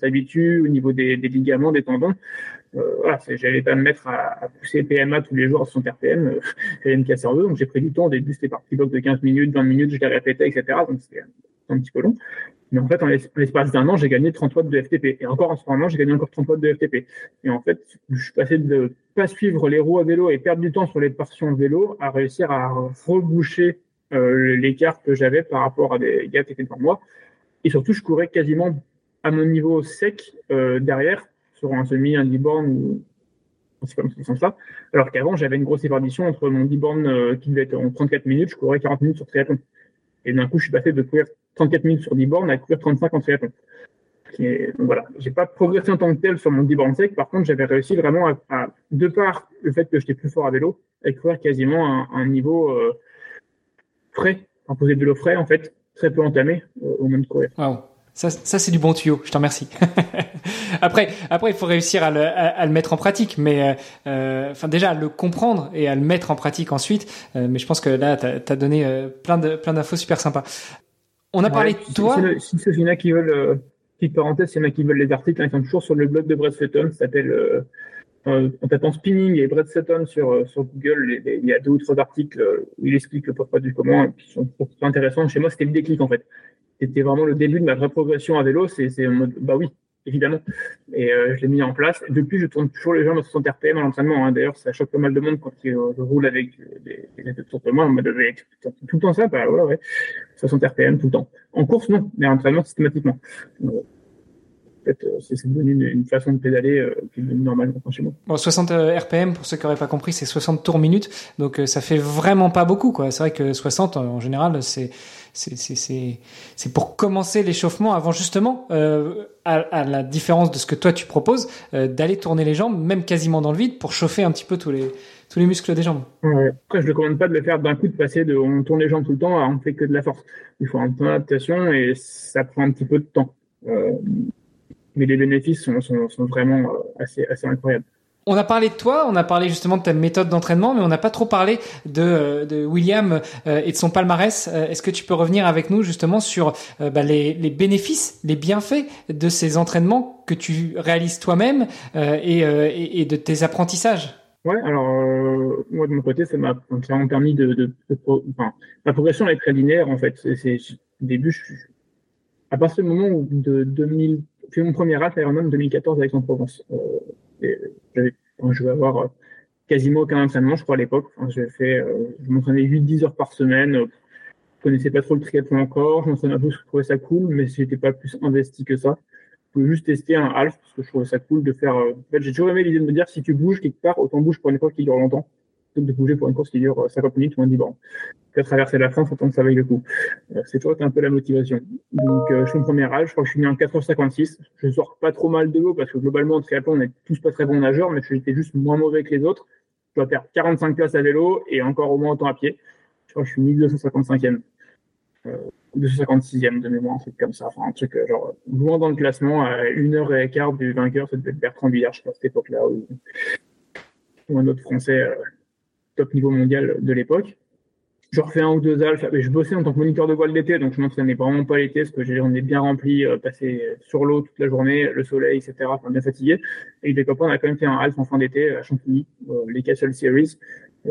s'habituent au niveau des, ligaments, des tendons. Euh, voilà, j'allais pas me mettre à, pousser PMA tous les jours à 100 RPM, euh, <laughs> j'allais me casser donc j'ai pris du temps. Au début, c'était par petit bloc de 15 minutes, 20 minutes, je les répétais, etc. Donc c'était un petit peu long. Mais en fait, en l'espace d'un an, j'ai gagné 30 watts de FTP. Et encore en ce moment, j'ai gagné encore 30 watts de FTP. Et en fait, je suis passé de pas suivre les roues à vélo et perdre du temps sur les portions de vélo à réussir à reboucher euh, l'écart que j'avais par rapport à des gars qui étaient devant moi. Et surtout, je courais quasiment à mon niveau sec euh, derrière sur un semi, un D-born ou c'est comme ce sens-là. Alors qu'avant, j'avais une grosse épardition entre mon D-born euh, qui devait être en 34 minutes, je courais 40 minutes sur triathlon. Et d'un coup, je suis passé de courir 34 minutes sur 10 bornes à courir 35 en triathlon. donc voilà, j'ai pas progressé en tant que tel sur mon 10 bornes sec. Par contre, j'avais réussi vraiment à, de par le fait que j'étais plus fort à vélo, à courir quasiment un, un niveau euh, frais, en poser de vélo frais, en fait, très peu entamé euh, au même courir. Wow. Ça, ça c'est du bon tuyau. Je t'en remercie. <laughs> après, après, il faut réussir à le, à, le mettre en pratique, mais euh, enfin déjà à le comprendre et à le mettre en pratique ensuite. mais je pense que là, tu as, donné plein de plein d'infos super sympas. On a parlé de toi. Si, en a qui veulent, euh, petite parenthèse, s'il y en a qui veulent les articles, hein, ils sont toujours sur le blog de Brett Sutton, ça s'appelle euh, en tapant spinning et Brett Sutton sur, sur Google, il y a deux ou trois articles où il explique le pourquoi du comment, qui sont intéressants. Chez moi, c'était le déclic en fait. C'était vraiment le début de ma vraie progression à vélo. C'est mode, bah oui, évidemment. Et euh, je l'ai mis en place. depuis, je tourne toujours les jambes à 60 RPM à l'entraînement. Hein. D'ailleurs, ça choque pas mal de monde quand je roule avec des, des autour de moi. On m'a donné tout le temps ça. Bah, voilà, ouais. 60 RPM tout le temps. En course, non, mais en entraînement, systématiquement. Euh, fait, euh, c'est devenu une, une, façon de pédaler euh, qui est normalement chez moi. Bon, 60 RPM, pour ceux qui n'auraient pas compris, c'est 60 tours minute. Donc, ça fait vraiment pas beaucoup, quoi. C'est vrai que 60, en général, c'est, c'est pour commencer l'échauffement avant justement, euh, à, la différence de ce que toi tu proposes, euh, d'aller tourner les jambes, même quasiment dans le vide, pour chauffer un petit peu tous les muscles des jambes. Après, je ne recommande pas de le faire d'un coup, de passer de on tourne les jambes tout le temps à on fait que de la force. Il faut un peu d'adaptation et ça prend un petit peu de temps. Euh, mais les bénéfices sont, vraiment assez incroyables. On a parlé de toi, on a parlé justement de ta méthode d'entraînement, mais on n'a pas trop parlé de, euh, de William euh, et de son palmarès. Euh, est-ce que tu peux revenir avec nous justement sur bah, les, les, bénéfices, les bienfaits de ces entraînements que tu réalises toi-même et, et, de tes apprentissages? Ouais, alors moi de mon côté, ça m'a vraiment permis de, de, de, enfin, ma progression est très linéaire en fait. C'est au début, je, à partir du moment où de 2000, fait mon premier rap Ironman 2014 avec en Provence. Je vais avoir euh, quasiment aucun entraînement, je crois, à l'époque. Euh, je m'entraînais 8-10 heures par semaine. Je connaissais pas trop le triathlon encore. Je m'entraînais un peu, je trouvais ça cool, mais j'étais pas plus investi que ça. Je pouvais juste tester un half parce que je trouvais ça cool de faire. Euh, en fait, j'ai toujours aimé l'idée de me dire si tu bouges quelque part, autant bouge pour une époque qui dure longtemps de bouger pour une course qui dure 50 minutes, on dit bon, qu'à traverser la France, autant que ça vaille le coup. Euh, c'est toujours un peu la motivation. Donc, euh, je suis en première âge, je crois que je suis né en 4h56. Je sors pas trop mal de l'eau parce que globalement, en triathlon, on est tous pas très bons nageurs, mais j'étais juste moins mauvais que les autres. Je dois faire 45 places à vélo et encore au moins autant à pied. Je crois que je suis 1255e. Euh, 256e de mémoire, un truc comme ça. Enfin, un truc euh, genre loin dans le classement, à une heure et quart du vainqueur, ça devait être Bertrand Billard, je crois, à cette époque-là, ou, ou un autre Français euh, top niveau mondial de l'époque. Je refais un ou deux alphes. Je bossais en tant que moniteur de voile d'été, donc je m'entraînais vraiment pas l'été, parce que j'en ai bien rempli, euh, passé sur l'eau toute la journée, le soleil, etc. Enfin, bien fatigué. Et des copains, on a quand même fait un alpha en fin d'été à Champigny, euh, les Castle Series. Euh,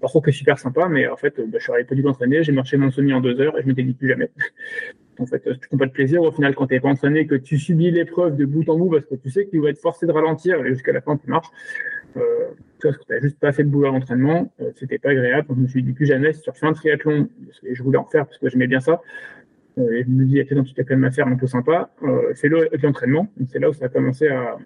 parfois que super sympa, mais en fait, bah, je suis pas du tout entraîné. J'ai marché mon semi en deux heures et je m'étais dit plus jamais. <laughs> en fait, tu prends pas de plaisir. Au final, quand t'es pas entraîné, que tu subis l'épreuve de bout en bout parce que tu sais que tu vas être forcé de ralentir et jusqu'à la fin, tu marches. Euh, parce que tu juste pas fait de boulot à l'entraînement, euh, c'était pas agréable. Donc, je me suis dit plus jamais, si tu refais un triathlon, et je voulais en faire parce que j'aimais bien ça, euh, et je me dis, il y a peut-être un faire un peu sympa, euh, fais-le avec l'entraînement. C'est là où ça a commencé à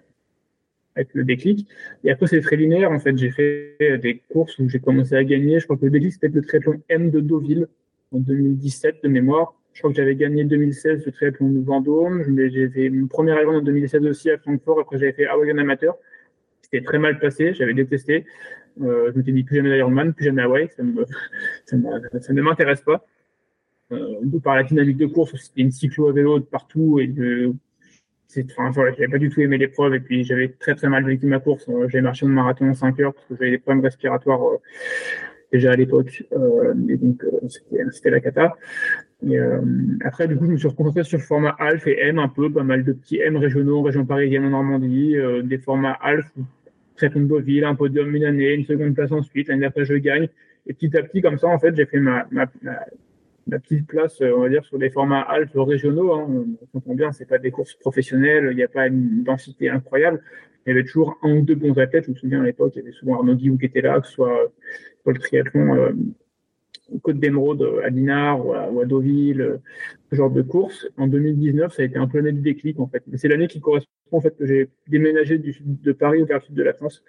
être le déclic. Et après, c'est très linéaire. En fait, j'ai fait des courses où j'ai commencé à gagner. Je crois que le déclic, c'était le triathlon M de Deauville en 2017 de mémoire. Je crois que j'avais gagné 2016 le triathlon de Vendôme. J'ai fait mon premier événement en 2016 aussi à Francfort. Après, j'avais fait Hawaii amateur c'était très mal passé, j'avais détesté. Euh, je me suis dit plus jamais d'Ironman, plus jamais Hawaii, ça, ne m'intéresse pas. Euh, par la dynamique de course, c'était une cyclo à vélo de partout et de, enfin, j'avais pas du tout aimé l'épreuve et puis j'avais très très mal vécu ma course. Euh, j'ai marché mon marathon en 5 heures parce que j'avais des problèmes respiratoires euh, déjà à l'époque euh, et donc euh, c'était la cata. Et, après, du coup, je me suis concentré sur le format Alf et M un peu, pas mal de petits M régionaux, région parisienne, en Normandie, des formats Alf une Beauville, un podium une année, une seconde place ensuite, l'année d'après je gagne. Et petit à petit, comme ça, en fait, j'ai fait ma, ma, ma, petite place, on va dire, sur des formats alpes régionaux. Hein. On comprend bien, c'est pas des courses professionnelles, il n'y a pas une densité incroyable. Il y avait toujours un ou deux bons athlètes. Je me souviens à l'époque, il y avait souvent Arnaud Guillou qui était là, que ce soit pour le triathlon euh, Côte d'Émeraude à Dinard ou à, Deauville, ce genre de course. En 2019, ça a été un peu l'année du déclic en fait. C'est l'année qui correspond en fait que j'ai déménagé du sud de Paris vers le sud de la France,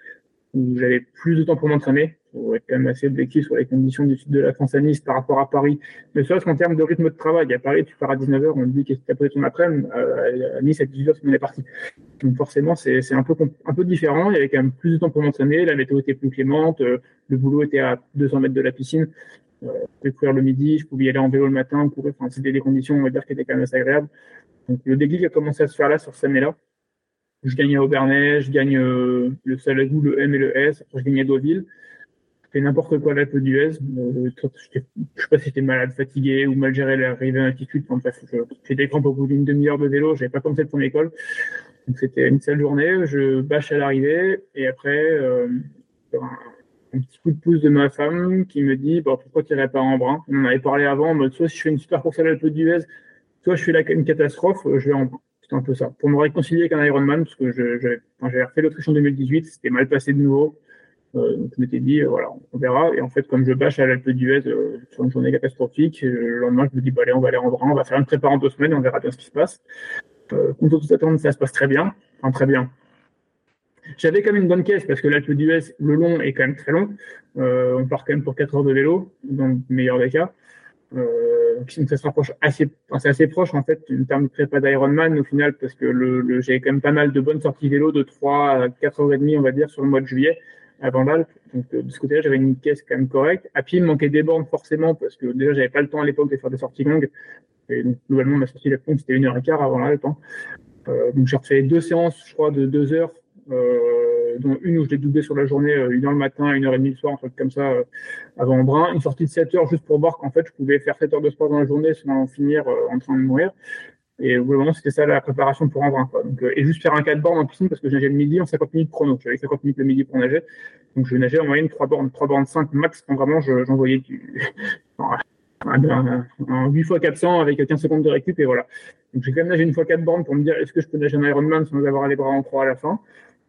où j'avais plus de temps pour m'entraîner. Pour être quand même assez objectif sur les conditions du sud de la France à Nice par rapport à Paris. Mais ça, qu'en termes de rythme de travail, à Paris, tu pars à 19h, on te dit qu'est-ce que tu as pris ton après-midi, à Nice, à 18h, on est parti. Donc forcément, c'est un peu, un peu différent. Il y avait quand même plus de temps pour m'entraîner, la météo était plus clémente, le boulot était à 200 mètres de la piscine. Euh, je pouvais courir le midi, je pouvais y aller en vélo le matin, courir. Enfin, c'était des conditions, on va dire, qui étaient quand même assez agréables. Donc, le déclic a commencé à se faire là, sur cette année-là. Je gagnais à Aubernais, je gagne euh, le Salagou, le M et le S. Après, je gagnais à Deauville. C'était n'importe quoi l'Alpe d'Huez. Euh, je sais pas si j'étais malade, fatigué ou mal géré l'arrivée à altitude. Enfin, bref, j'étais crampé au bout d'une demi-heure de vélo. J'avais pas commencé de ton école. Donc c'était une seule journée, je bâche à l'arrivée et après euh, un, petit coup de pouce de ma femme qui me dit bon, pourquoi tu n'irais pas en brun? On en avait parlé avant en mode soit si je fais une super course à l'Alpe d'Huez, soit je fais une catastrophe, je vais en brun. C'était un peu ça. Pour me réconcilier avec un Ironman, parce que j'avais refait l'Autriche en 2018, c'était mal passé de nouveau. Euh, donc je m'étais dit, euh, voilà, on verra. Et en fait, comme je bâche à l'Alpe d'Huez euh, sur une journée catastrophique, le lendemain, je me dis, bah, allez, on va aller en brun, on va faire une prépa en deux semaines on verra bien ce qui se passe. Euh, contre toute attente, ça se passe très bien. Enfin, très bien. J'avais quand même une bonne caisse parce que l'Alpe d'Huez, le long est quand même très long. Euh, on part quand même pour 4 heures de vélo, dans le meilleur des cas. Euh, ça se rapproche assez, enfin, c'est assez proche en fait en termes de prépa d'Ironman au final parce que le, le j'ai quand même pas mal de bonnes sorties vélo de 3 à 4 heures et demie on va dire sur le mois de juillet avant l'Alpe. Donc euh, de ce côté-là, j'avais une caisse quand même correcte. À pied, il manquait des bornes forcément parce que déjà, j'avais pas le temps à l'époque de faire des sorties longues. Et donc, globalement, ma sortie de la c'était une heure et quart avant l'Alpe. Hein. Euh, donc j'ai refait deux séances, je crois, de deux heures, euh, dont une où je l'ai doublé sur la journée, euh, une heure le matin, une heure et demie le soir, un truc comme ça, euh, avant Brun. Une sortie de 7 heures juste pour voir qu'en fait, je pouvais faire 7 heures de sport dans la journée sans finir en train de mourir. Et vraiment, c'était ça la préparation pour un brin. Quoi. Donc, euh, et juste faire un 4 bornes en piscine parce que je nageais le midi en 50 minutes chrono. J'avais 50 minutes le midi pour nager. Donc je nageais en moyenne 3 bornes, 3 bornes 5 max quand vraiment j'envoyais du... <laughs> un, 8 x 400 avec 15 secondes de récup et voilà. Donc j'ai quand même nagé une fois 4 bornes pour me dire est-ce que je peux nager un Ironman sans avoir les bras en croix à la fin?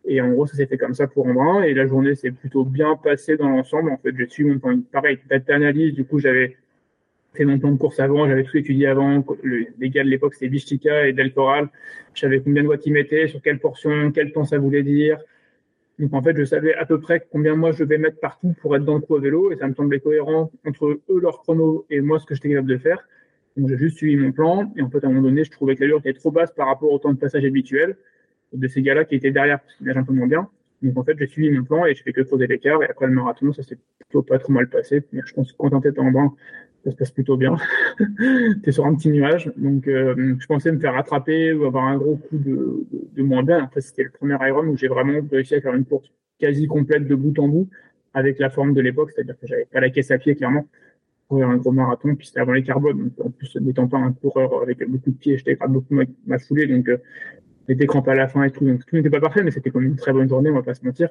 Et en gros, ça s'est fait comme ça pour brin. Et la journée s'est plutôt bien passée dans l'ensemble. En fait, j'ai suivi mon point pareil, data analyse. Du coup, j'avais fait mon plan de course avant, j'avais tout étudié avant. les gars de l'époque, c'était Bichtica et Del Toral. Je savais combien de watts ils mettaient, sur quelle portion, quel temps ça voulait dire. Donc en fait, je savais à peu près combien moi je vais mettre partout pour être dans le coup à vélo et ça me semblait cohérent entre eux, leur chrono et moi ce que j'étais capable de faire. Donc j'ai juste suivi mon plan et en fait à un moment donné, je trouvais que l'allure était trop basse par rapport au temps de passage habituel de ces gars-là qui étaient derrière parce qu'ils nagent un peu moins bien. Donc en fait, j'ai suivi mon plan et je fais que creuser l'écart et après le marathon, ça s'est plutôt pas trop mal passé. Je pense quand t'es en bas, ça se passe plutôt bien. <laughs> tu es sur un petit nuage. Donc, euh, je pensais me faire rattraper ou avoir un gros coup de, de, moins bien. Après, c'était le premier Iron où j'ai vraiment réussi à faire une course quasi complète de bout en bout avec la forme de l'époque, c'est-à-dire que j'avais pas la caisse à pied, clairement, un gros marathon. Puis c'était avant les carbones. En plus, n'étant pas un coureur avec beaucoup de pieds, j'étais beaucoup ma, ma foulée. Donc, euh, j'étais crampé à la fin et tout. Donc, tout n'était pas parfait, mais c'était quand même une très bonne journée, on va pas se mentir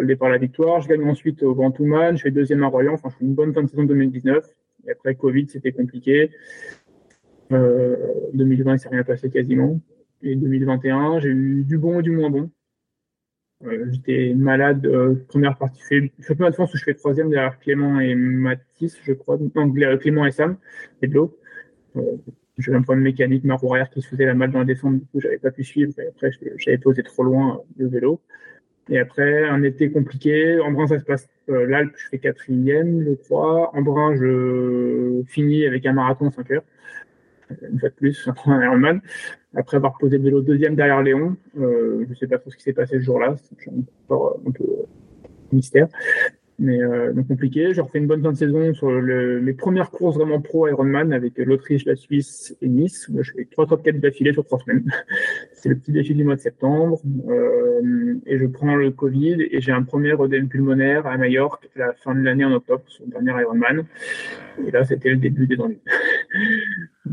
le départ la victoire. Je gagne ensuite au Grand Touman. Je fais deuxième à Royan. Enfin, je fais une bonne fin de saison 2019. Et après, Covid, c'était compliqué. Euh, 2020, il s'est rien passé quasiment. Et 2021, j'ai eu du bon et du moins bon. Euh, J'étais malade, euh, première partie. Je fais de France où je fais troisième derrière Clément et Mathis, je crois. Clément et Sam, et de l'eau. Euh, j'avais un problème mécanique, ma roue arrière qui se faisait la mal dans la descente, du coup, j'avais pas pu suivre. Et après, j'avais posé trop loin le vélo. Et après, un été compliqué. En brun, ça se passe. Euh, L'Alpe, je fais quatrième, je crois. En brun, je finis avec un marathon 5 heures. Une fois de plus, <laughs> un Ironman. Après avoir posé le vélo deuxième derrière Léon, euh, je sais pas trop ce qui s'est passé ce jour-là. C'est encore un peu mystère mais euh, donc compliqué. Je refais une bonne fin de saison sur le, mes premières courses vraiment pro Ironman avec l'Autriche, la Suisse et Nice. Je fais trois top 4 d'affilée sur trois semaines. <laughs> C'est le petit défi du mois de septembre. Euh, et je prends le Covid et j'ai un premier œdème pulmonaire à Majorque à la fin de l'année en octobre, sur le dernier Ironman. Et là, c'était le début des ennuis. <laughs>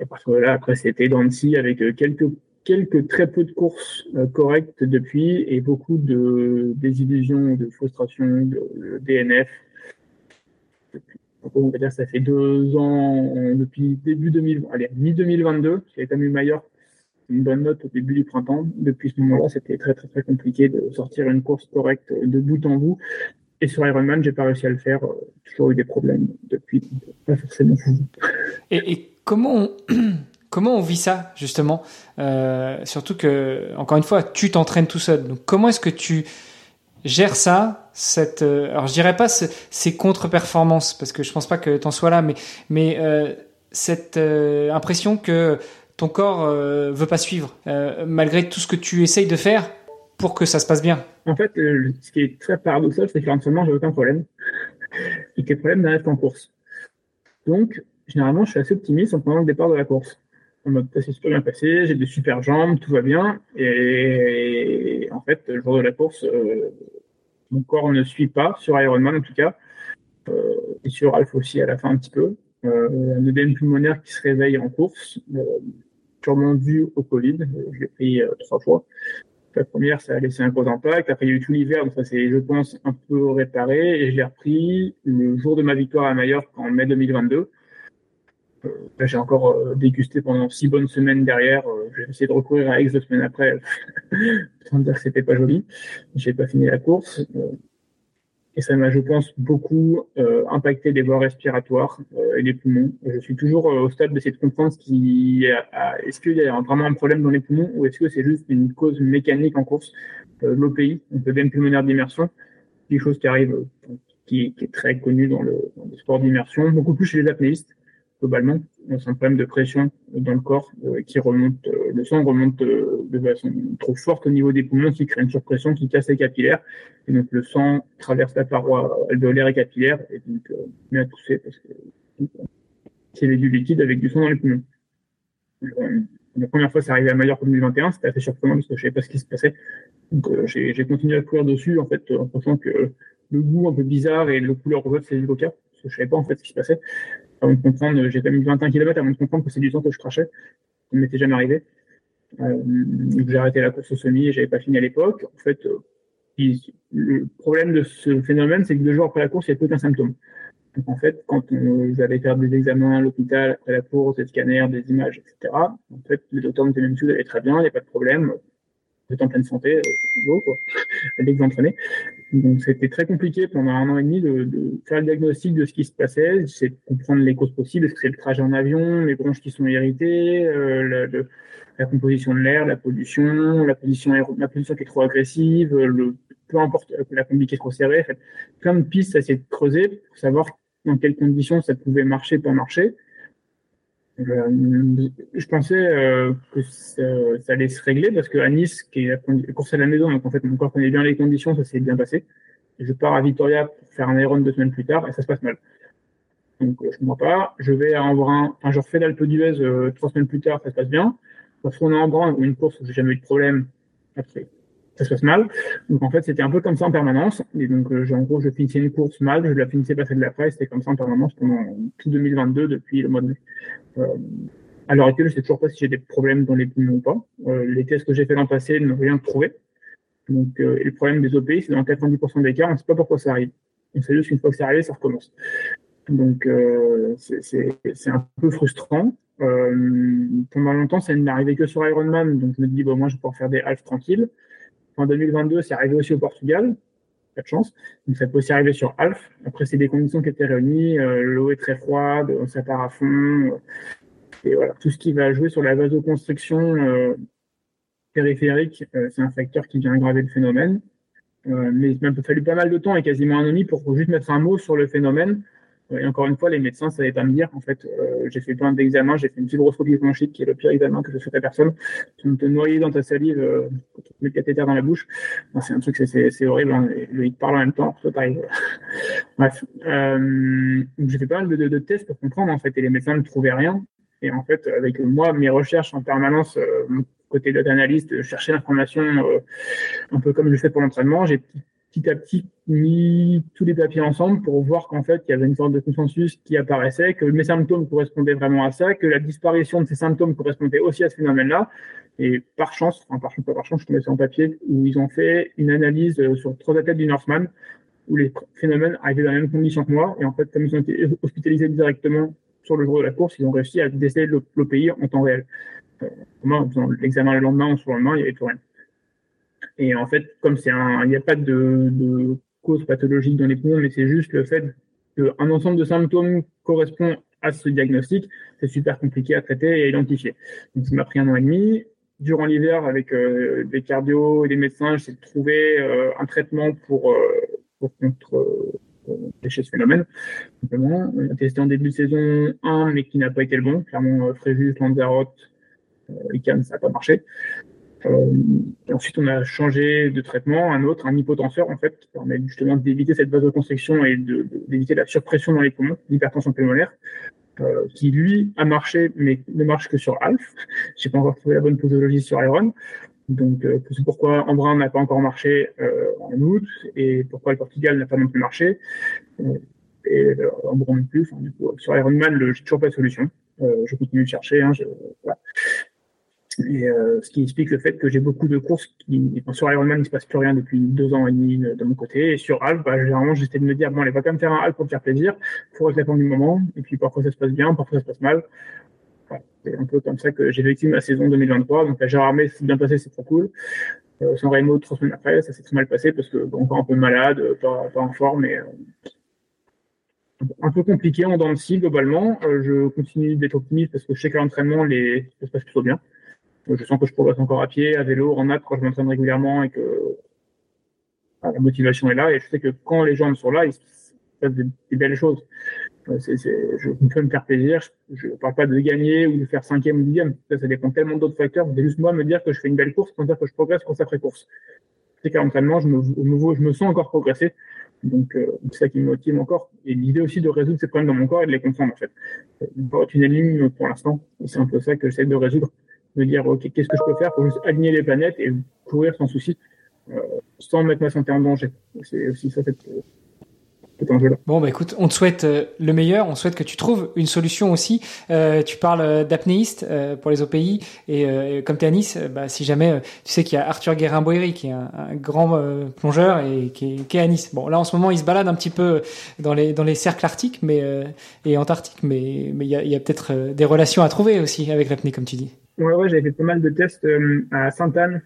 et parce que là, après, c'était dans avec quelques quelques très peu de courses euh, correctes depuis et beaucoup de désillusions, de frustrations, de, DNF. on va dire ça fait deux ans, depuis début 2020, allez, mi-2022, j'ai été mis meilleur une bonne note au début du printemps. Depuis ce moment-là, c'était très très très compliqué de sortir une course correcte de bout en bout. Et sur Ironman, j'ai pas réussi à le faire. Euh, toujours eu des problèmes depuis, pas forcément Et, et comment <clears throat> Comment on vit ça justement euh, Surtout que, encore une fois, tu t'entraînes tout seul. Donc, comment est-ce que tu gères ça cette, euh, Alors, je dirais pas ces contre-performances parce que je pense pas que tu en sois là, mais mais euh, cette impression que ton corps veut pas suivre malgré tout ce que tu essayes de faire pour que ça se passe bien. En fait, ce qui est très paradoxal, c'est que l'entraînement, j'ai aucun problème et que le problème n'arrête en course. Donc, généralement, je suis assez optimiste en prenant le départ de la course en mode ça s'est super bien passé, j'ai des super jambes, tout va bien. Et, en fait, le jour de la course, euh, mon corps ne suit pas, sur Ironman en tout cas, euh, et sur Alpha aussi à la fin un petit peu. Euh, un œdème pulmonaire qui se réveille en course. Euh, sûrement dû au Covid. Je l'ai pris trois fois. La première, ça a laissé un gros impact. Après, il y a eu tout l'hiver, donc ça s'est, je pense, un peu réparé. Et je l'ai repris le jour de ma victoire à Majorque en mai 2022. Euh, j'ai encore euh, dégusté pendant six bonnes semaines derrière. Euh, j'ai essayé de recourir à Aix deux semaines après, <laughs> sans dire que c'était pas joli. J'ai pas fini la course. Et ça m'a, je pense, beaucoup euh, impacté les voies respiratoires euh, et les poumons. Je suis toujours euh, au stade de comprendre ce qui est-ce qu'il y a vraiment un problème dans les poumons ou est-ce que c'est juste une cause mécanique en course, l'OPI, le veine pulmonaire d'immersion, quelque chose qui arrive, qui, qui, est très connu dans le, dans le sport d'immersion, beaucoup plus chez les apnéistes globalement. C'est un problème de pression dans le corps euh, qui remonte, euh, le sang remonte euh, de façon trop forte au niveau des poumons, qui crée une surpression qui casse les capillaires. Et donc le sang traverse la paroi alvéolaire et capillaire et donc met à tousser parce que c'est du liquide avec du sang dans les poumons. La première fois, c'est arrivé à Mallorca en 2021, c'était assez surprenant parce que je savais pas ce qui se passait. Donc j'ai continué à courir dessus en fait en pensant que le goût un peu bizarre et le couleur rouge c'est du coca parce que je savais pas en fait ce qui se passait avant de comprendre, j'ai quand même 21 km avant de comprendre que c'est du temps que je crachais. Ça ne m'était jamais arrivé. Euh, j'ai arrêté la course au semi et j'avais pas fini à l'époque. En fait, euh, le problème de ce phénomène, c'est que deux jours après la course, il n'y a plus aucun symptôme. Donc en fait, quand on, j'allais faire des examens à l'hôpital après la course, des scanners, des images, etc., en fait, le docteur me disait même tout allait très bien, il n'y a pas de problème, vous êtes en pleine santé, euh, go, quoi, <laughs> que vous entraînez. Donc c'était très compliqué pendant un an et demi de, de, faire le diagnostic de ce qui se passait, c'est comprendre les causes possibles, est-ce que c'est le trajet en avion, les bronches qui sont irritées, euh, la, le, la, composition de l'air, la pollution, la position, la position qui est trop agressive, le, peu importe que la combi qui est trop serrée, plein de pistes à essayer de creuser pour savoir dans quelles conditions ça pouvait marcher, pas marcher. Euh, je pensais euh, que ça, ça, allait se régler parce que à Nice, qui est la course à la maison, donc en fait mon corps connaît bien les conditions, ça s'est bien passé. je pars à Vitoria pour faire un Iron deux semaines plus tard et ça se passe mal. Donc euh, je comprends pas. Je vais à Embrun, enfin je refais l'Alpe d'Huez trois semaines plus tard, ça se passe bien. Je retourne à Embrun une course où j'ai jamais eu de problème. Après, ça se passe mal. Donc en fait, c'était un peu comme ça en permanence. Et donc, euh, en gros, je finissais une course mal, je la finissais passer de la presse, c'était comme ça en permanence pendant tout 2022 depuis le mois de mai. Euh, à l'heure actuelle, je sais toujours pas si j'ai des problèmes dans les poumons ou pas. Euh, les tests que j'ai fait l'an passé n'ont rien trouvé. Donc, euh, et le problème des OPI, c'est dans 90% des cas, on ne sait pas pourquoi ça arrive. On sait juste qu'une fois que c'est arrivé, ça recommence. Donc, euh, c'est un peu frustrant. Pendant longtemps, ça n'est arrivé que sur Ironman, donc je me dis, bon, moi, je vais pouvoir faire des halves tranquilles. En 2022, c'est arrivé aussi au Portugal. Pas de chance. Donc, ça peut aussi arriver sur Alf. Après, c'est des conditions qui étaient réunies. Euh, L'eau est très froide, ça part à fond. Et voilà, tout ce qui va jouer sur la vasoconstriction euh, périphérique, euh, c'est un facteur qui vient aggraver le phénomène. Mais il m'a fallu pas mal de temps et quasiment un an et demi pour juste mettre un mot sur le phénomène et encore une fois, les médecins savaient pas me dire. En fait, euh, j'ai fait plein d'examens. J'ai fait une fibroscopie bronchique, qui est le pire examen que je souhaite à personne. Tu te noyer dans ta salive, euh, quand tu mets le cathéter dans la bouche. c'est un truc, c'est horrible. Hein. Il parle en même temps, ça t'arrive. <laughs> Bref, euh, j'ai fait pas mal de, de, tests pour comprendre en fait, et les médecins ne trouvaient rien. Et en fait, avec moi, mes recherches en permanence, euh, côté de l'analyste, chercher l'information euh, un peu comme je fais pour l'entraînement, j'ai petit à petit mis tous les papiers ensemble pour voir qu'en fait, il y avait une sorte de consensus qui apparaissait, que mes symptômes correspondaient vraiment à ça, que la disparition de ces symptômes correspondait aussi à ce phénomène-là. Et par chance, enfin par chance, pas par chance, je tombais sur un papier où ils ont fait une analyse euh, sur trois athlètes du Northman, où les phénomènes arrivaient dans la même condition que moi. Et en fait, comme ils ont été hospitalisés directement sur le jour de la course, ils ont réussi à déceler l'OPI en temps réel. Euh, moi, en faisant l'examen le lendemain sur le lendemain, il y avait tout rien. Et en fait, comme il n'y a pas de, de, cause pathologique dans les poumons, mais c'est juste le fait qu'un ensemble de symptômes correspond à ce diagnostic, c'est super compliqué à traiter et à identifier. Donc, ça m'a pris un an et demi. Durant l'hiver, avec euh, des cardio et des médecins, j'ai trouvé euh, un traitement pour, euh, pour contre euh, ce phénomène. Simplement, on a testé en début de saison 1, mais qui n'a pas été le bon. Clairement, Fréjus, Lanzarote, Ican, ça n'a pas marché. Euh, ensuite, on a changé de traitement, un autre, un hypotenseur, en fait, qui permet justement d'éviter cette vasoconstriction et d'éviter la surpression dans les poumons, l'hypertension pulmonaire, euh, qui lui a marché, mais ne marche que sur Alf. <laughs> J'ai pas encore trouvé la bonne posologie sur Iron. Donc, euh, c'est pourquoi Embrun n'a pas encore marché euh, en août et pourquoi le Portugal n'a pas non plus marché. Euh, et euh, Embrun non plus. Du coup, sur Ironman, j'ai toujours pas de solution. je continue de chercher. Hein, je, voilà. Et euh, ce qui explique le fait que j'ai beaucoup de courses qui, sur Ironman, il se passe plus rien depuis deux ans et demi de mon côté. Et sur Alp, bah, généralement, j'essaie de me dire, bon, allez, va quand même faire un Alp pour te faire plaisir, pour être du moment. Et puis, parfois, ça se passe bien, parfois, ça se passe mal. c'est un peu comme ça que j'ai vécu ma saison 2023. Donc, la Gérardmer, c'est bien passé, c'est trop cool. Euh, sans Raymond, trois semaines après, ça s'est très mal passé parce que, bon, encore un peu malade, pas, pas en forme, mais euh, un peu compliqué en dents de globalement. Euh, je continue d'être optimiste parce que je sais qu'à l'entraînement, les... ça se passe plutôt bien je sens que je progresse encore à pied, à vélo, en nappe quand je m'entraîne régulièrement et que la motivation est là. Et je sais que quand les jambes sont là, il se passe des, belles choses. Euh, je peux me faire plaisir. Je ne parle pas de gagner ou de faire cinquième ou dixième. Ça, ça dépend tellement d'autres facteurs. C'est juste moi me dire que je fais une belle course, sans dire que je progresse course après course. C'est qu'à l'entraînement, je me, je me sens encore progresser. Donc, euh, c'est ça qui me motive encore. Et l'idée aussi de résoudre ces problèmes dans mon corps et de les comprendre, en fait. Pas une ligne pour l'instant. C'est un peu ça que j'essaie de résoudre de dire ok qu'est-ce que je peux faire pour juste aligner les planètes et courir sans souci euh, sans mettre ma santé en danger? C'est aussi ça cette, Bon, bah écoute, on te souhaite euh, le meilleur. On souhaite que tu trouves une solution aussi. Euh, tu parles d'apnéiste euh, pour les OPI et comme tu es à Nice, bah, si jamais tu sais qu'il y a Arthur Guérin-Boéry qui est un, grand plongeur et qui est, qui est, à Nice. Bon, là en ce moment, il se balade un petit peu dans les dans les cercles arctiques, mais et antarctiques, mais mais il y a, y a peut-être des relations à trouver aussi avec l'apnée, comme tu dis. Ouais, j'avais fait pas mal de tests à Sainte-Anne,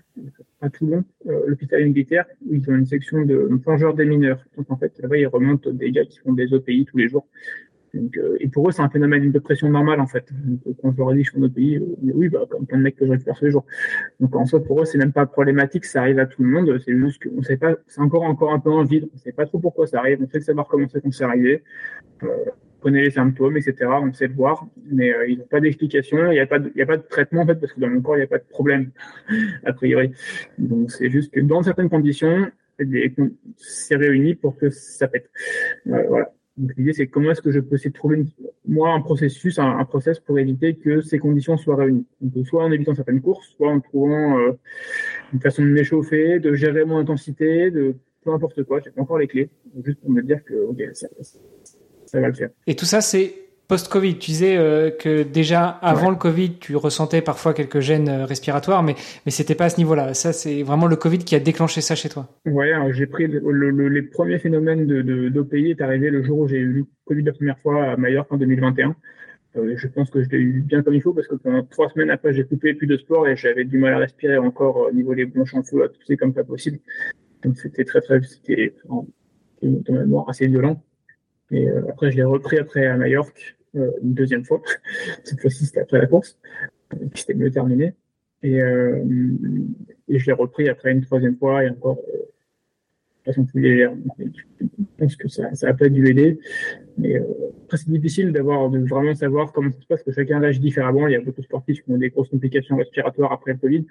à Toulon, euh, l'hôpital militaire, où ils ont une section de plongeurs des mineurs. Donc en fait, là-bas, ils remontent des gars qui font des OPI tous les jours. Donc, euh, et pour eux, c'est un phénomène de pression normale en fait. Donc, quand je leur que je fais un OPI, euh, oui, bah, comme plein de mecs que je récupère tous les jours. Donc en soi, pour eux, c'est même pas problématique, ça arrive à tout le monde. C'est juste qu'on sait pas, c'est encore encore un peu en vide. On sait pas trop pourquoi ça arrive. On sait savoir comment c'est qu'on s'est arrivé. Connaît les symptômes, etc. On sait le voir, mais euh, ils n'ont pas d'explication. Il n'y a pas de, a pas de traitement en fait parce que dans mon corps il n'y a pas de problème <laughs> a priori. Donc c'est juste que dans certaines conditions, c'est réuni pour que ça pète. Euh. Donc l'idée c'est comment est-ce que je peux essayer de trouver moi un processus, un, process pour éviter que ces conditions soient réunies. Donc, soit en évitant certaines courses, soit en trouvant euh, une façon de m'échauffer, de gérer mon intensité, de peu importe quoi. J'ai pas encore les clés, juste pour me dire que ok, ça, et tout ça, c'est post-Covid. Tu disais euh, que déjà avant le Covid, tu ressentais parfois quelques gènes euh, respiratoires, mais mais c'était pas à ce niveau-là. Ça, c'est vraiment le Covid qui a déclenché ça chez toi. Ouais, j'ai pris les premiers phénomènes de d'OPI est arrivé le jour où j'ai eu le Covid la première fois à Majorque en 2021. Euh, je pense que je l'ai eu bien comme il faut parce que pendant trois semaines après, j'ai coupé plus de sport et j'avais du mal à respirer encore au niveau des bronches en feu, à tousser comme pas possible. Donc c'était très très, c'était assez violent. Et euh, après, je l'ai repris après à Majorque euh, une deuxième fois. <laughs> Cette fois-ci, c'était après la course, c'était mieux terminé. Et, euh, et je l'ai repris après une troisième fois et encore de façon plus légère. Je pense que ça, a pas dû aider. Mais après, c'est difficile d'avoir, de vraiment savoir comment ça se passe, parce que chacun réagit différemment. Il y a beaucoup de sportifs qui ont des grosses complications respiratoires après le Covid.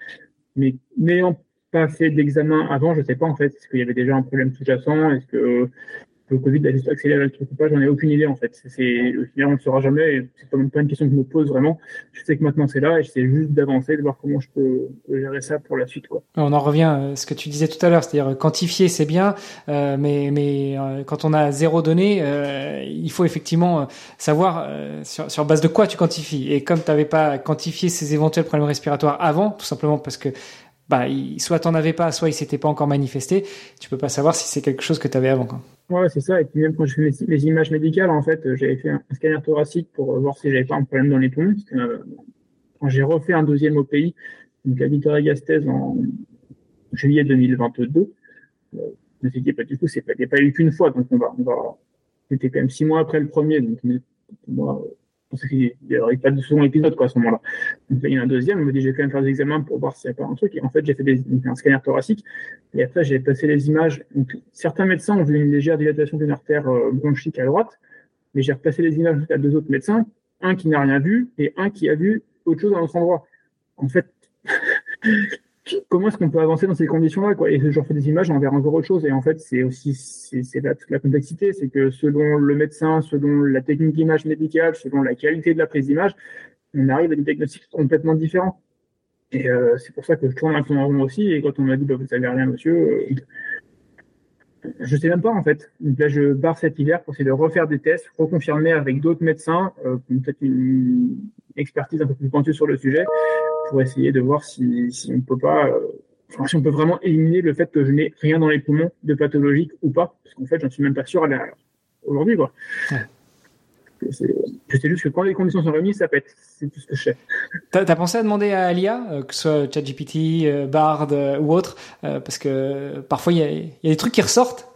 Mais n'ayant pas fait d'examen avant, je sais pas en fait, est-ce qu'il y avait déjà un problème sous-jacent, est-ce que le Covid a juste accéléré le truc ou pas, j'en ai aucune idée en fait. C'est, au on ne le saura jamais. C'est pas, pas une question que je me pose vraiment. Je sais que maintenant c'est là et j'essaie juste d'avancer, de voir comment je peux, gérer ça pour la suite. Quoi. On en revient à ce que tu disais tout à l'heure, c'est-à-dire quantifier c'est bien, euh, mais, mais euh, quand on a zéro donnée, euh, il faut effectivement savoir sur, sur base de quoi tu quantifies. Et comme tu n'avais pas quantifié ces éventuels problèmes respiratoires avant, tout simplement parce que bah, soit t'en avais pas, soit il s'était pas encore manifesté, tu peux pas savoir si c'est quelque chose que tu avais avant. Quoi. Ouais, c'est ça. Et puis même quand je fais mes, images médicales, en fait, euh, j'avais fait un, scanner thoracique pour euh, voir si j'avais pas un problème dans les poumons. Euh, quand j'ai refait un deuxième OPI, donc la Victoria Gastez en juillet 2022, je me suis dit, pas du coup, c'est pas, pas eu qu'une fois, donc on va, on va, c'était quand même six mois après le premier, donc moi, je qu'il n'y aurait pas de second épisode à ce moment-là. Il y a un deuxième, on me dit j'ai quand même faire des examens pour voir s'il n'y a pas un truc. Et en fait, j'ai fait un scanner thoracique. Et après, j'ai passé les images. Donc, certains médecins ont vu une légère dilatation d'une artère euh, bronchique à droite, mais j'ai repassé les images à deux autres médecins, un qui n'a rien vu et un qui a vu autre chose à un autre endroit. En fait, comment est-ce qu'on peut avancer dans ces conditions-là quoi? Et je fais des images, on verra encore autre chose. Et en fait, c'est aussi c'est toute la complexité, c'est que selon le médecin, selon la technique d'image médicale, selon la qualité de la prise d'image, on arrive à des diagnostics complètement différents. Et euh, c'est pour ça que je tourne un peu en rond aussi. Et quand on m'a dit bah, vous savez rien, monsieur, euh, je sais même pas en fait. Donc là, je barre cet hiver pour essayer de refaire des tests, reconfirmer avec d'autres médecins, euh, peut-être une expertise un peu plus pointue sur le sujet, pour essayer de voir si, si on peut pas, enfin, si on peut vraiment éliminer le fait que je n'ai rien dans les poumons de pathologique ou pas, parce qu'en fait, j'en suis même pas sûr aujourd'hui, quoi. Ouais. Je sais juste que quand les conditions sont réunies, ça pète. C'est tout ce que je sais. T'as as pensé à demander à l'IA, euh, que ce soit ChatGPT, euh, Bard euh, ou autre, parce que parfois il y a, y a, des trucs qui ressortent.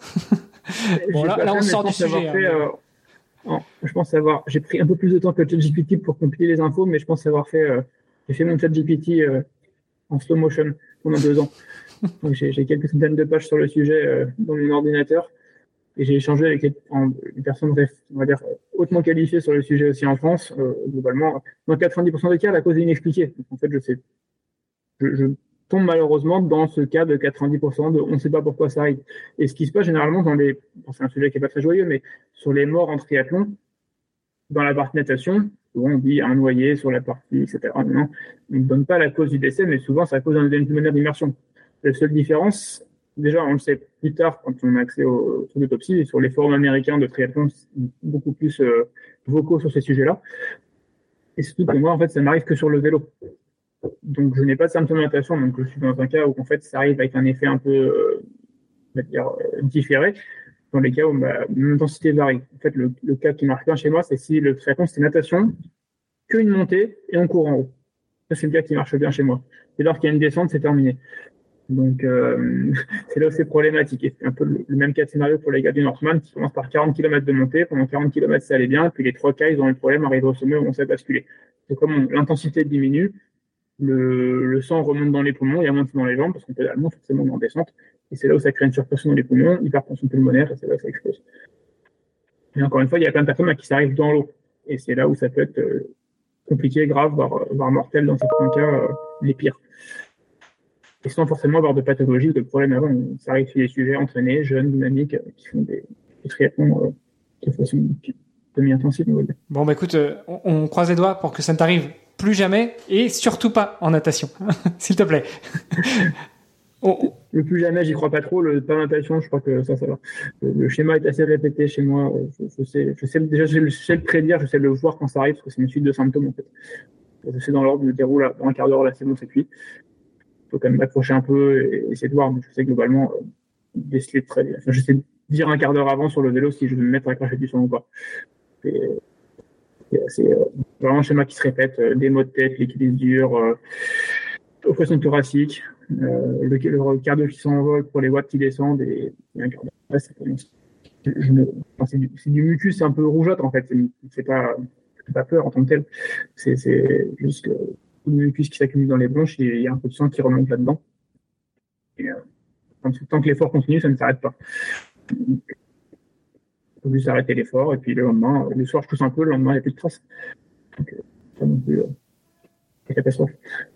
bon, là, là on sort du sujet. Fait, hein, non, je pense avoir. J'ai pris un peu plus de temps que ChatGPT pour compiler les infos, mais je pense avoir fait. J'ai fait mon ChatGPT en slow motion pendant deux ans. <laughs> Donc j'ai quelques centaines de pages sur le sujet dans mon ordinateur. Et j'ai échangé avec une personne, on va dire, hautement qualifiée sur le sujet aussi en France. Euh, globalement, dans 90% des cas, la cause est inexpliquée. Donc, en fait, je sais, je, je, tombe malheureusement dans ce cas de 90% de on ne sait pas pourquoi ça arrive. Et ce qui se passe généralement dans les, c'est un sujet qui est pas très joyeux, mais sur les morts en triathlon, dans la partie natation, on dit un noyé sur la partie, etc. Non, on ne donne pas la cause du décès, mais souvent ça cause d'un manière d'immersion. La seule différence, déjà, on le sait plus tard quand on a accès aux trucs d'autopsie et sur les forums américains de triathlon, beaucoup plus euh, vocaux sur ces sujets-là. Et surtout que moi, en fait, ça m'arrive que sur le vélo. Donc, je n'ai pas de symptomatisation, donc je suis dans un cas où, en fait, ça arrive avec un effet un peu, euh, dire, euh, différé, dans les cas où bah, l'intensité varie. En fait, le, cas qui marche bien chez moi, c'est si le triathlon, c'est natation, qu'une montée et on court en haut. C'est le cas qui marche bien chez moi. Dès lors qu'il y a une descente, c'est terminé. Donc, euh, <laughs> c'est là où c'est problématique. Et c'est un peu le, même cas de scénario pour les gars du Northman qui commencent par 40 km de montée. Pendant 40 km, ça allait bien. Puis les trois cas, ils ont eu le problème, arrivent au sommet on s'est basculé. C'est comme l'intensité diminue, le, sang remonte dans les poumons, il y a moins dans les jambes parce qu'on pédalement forcément en descente. Et c'est là où ça crée une surpression dans les poumons, hypertension pulmonaire, et c'est là où ça explose. Et encore une fois, il y a plein de personnes qui ça arrive dans l'eau. Et c'est là où ça peut être euh, compliqué, grave, voire, voire mortel dans certains cas, euh, les pires et sans forcément avoir de pathologie ou de problème avant. Ça arrive sur des sujets entraînés, jeunes, dynamiques, euh, qui font des, des triathlons euh, de façon demi-intensive. Bon, bah écoute, euh, on, croise les doigts pour que ça ne t'arrive plus jamais et surtout pas en natation, <laughs> s'il te plaît. Le plus jamais, j'y crois pas trop. Le pas natation, je crois que ça, ça va. Le, schéma est assez répété chez moi. Je, sais, je sais déjà, je sais le prédire, je sais le voir quand ça arrive, parce que c'est une suite de symptômes en fait. Je sais dans l'ordre, je me déroule dans un quart d'heure, là c'est bon, c'est cuit faut quand même m'accrocher un peu et essayer de voir. Mais je sais globalement euh, déceler très bien. Enfin, je sais dire un quart d'heure avant sur le vélo si je vais me mettre à cracher du son ou pas. C'est euh, vraiment un schéma qui se répète. Euh, des maux de tête, l'équilibre dur, euh, oppression thoracique, euh, le, le cardio qui s'envole pour les watts qui descendent et, et un quart d'heure. C'est du, mucus, c'est un peu rougeâtre en fait. C'est pas, pas peur en tant que tel. C'est juste que de mucus qui s'accumule dans les bronches et il y a un peu de sang qui remonte là-dedans. Et, euh, tant que l'effort continue, ça ne s'arrête pas. Il faut juste arrêter l'effort et puis le lendemain, le soir je pousse un peu, le lendemain il n'y a plus de traces. Donc, euh, ça non plus, euh,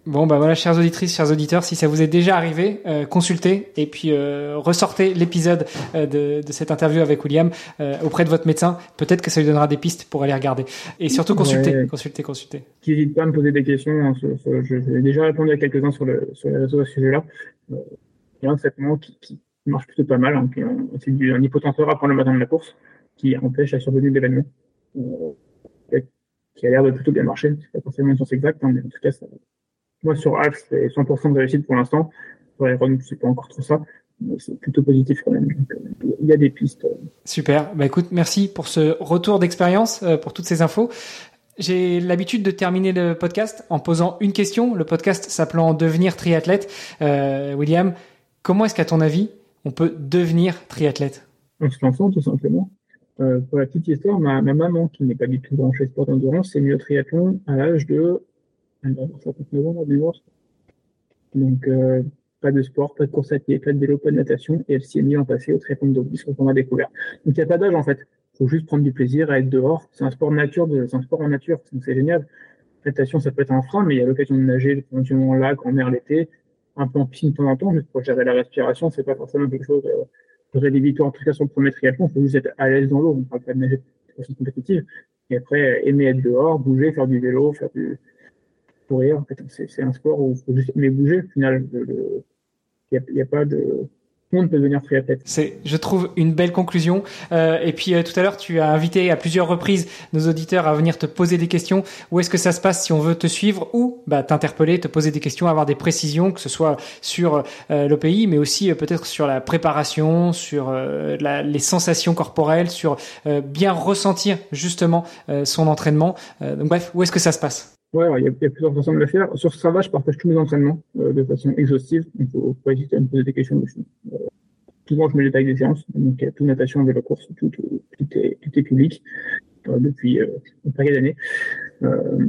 Bon, bah voilà, chères auditrices, chers auditeurs, si ça vous est déjà arrivé, euh, consultez et puis euh, ressortez l'épisode euh, de, de, cette interview avec William auprès de votre médecin. Peut-être que ça lui donnera des pistes pour aller regarder. Et surtout, consultez, ouais. consultez, consultez. Qui n'hésite pas à me poser des questions. Hein, sur, sur, je, j'ai déjà répondu à quelques-uns sur, le, sur les réseaux à ce sujet-là. Il y a un traitement qui, qui marche plutôt pas mal. Hein, c'est un hypotenseur à prendre le matin de la course qui empêche la survenue de l'événement. Euh, qui a l'air de plutôt bien marcher. C'est pas forcément une science exacte, hein, mais en tout cas, ça, moi sur Axe, c'est 100% de réussite pour l'instant. Sur Iron, c'est pas encore trop ça, mais c'est plutôt positif quand même. Donc, il y a des pistes. Super. Bah écoute, merci pour ce retour d'expérience, euh, pour toutes ces infos. J'ai l'habitude de terminer le podcast en posant une question. Le podcast s'appelant Devenir triathlète. Euh, William, comment est-ce qu'à ton avis, on peut devenir triathlète? En se lançant, tout simplement. Euh, pour la petite histoire, ma, ma maman, qui n'est pas du tout branchée sport d'endurance, s'est mise au triathlon à l'âge de 59 ans, Donc, euh, pas de sport, pas de course à pied, pas de vélo, pas de natation, et elle s'y est mise en passé au triathlon de ce qu'on a découvert. Donc, il n'y a pas d'âge, en fait. Il faut juste prendre du plaisir à être dehors. C'est un sport nature, c'est un sport en nature, donc c'est génial. Natation, ça peut être un frein, mais il y a l'occasion de nager, éventuellement en lac, en mer l'été, un peu en piscine de temps en temps, juste pour gérer la respiration, c'est pas forcément quelque chose euh, j'aurais des victoires en cas sur le triathlon, il faut juste être à l'aise dans l'eau, on parle pas de nager de compétitive. Et après, aimer être dehors, bouger, faire du vélo, faire du courir. En fait, c'est un sport où il faut juste aimer bouger. Au final, il n'y a, a, pas de. C'est, je trouve, une belle conclusion. Euh, et puis tout à l'heure, tu as invité à plusieurs reprises nos auditeurs à venir te poser des questions. Où est-ce que ça se passe si on veut te suivre ou bah, t'interpeller, te poser des questions, avoir des précisions, que ce soit sur l'OPI, mais aussi peut-être sur la préparation, sur les sensations corporelles, sur bien ressentir justement son entraînement. donc bref, où est-ce que ça se passe? Ouais, il y, a, plusieurs façons de le faire. Sur Strava, je partage tous mes entraînements euh, de façon exhaustive. Il faut pas hésiter à me poser des questions dessus. Euh, souvent, je mets les tailles des séances. Donc, tout natation, vélo course, tout, tout, tout, est, tout est public euh, depuis euh, une paquet d'années. Euh,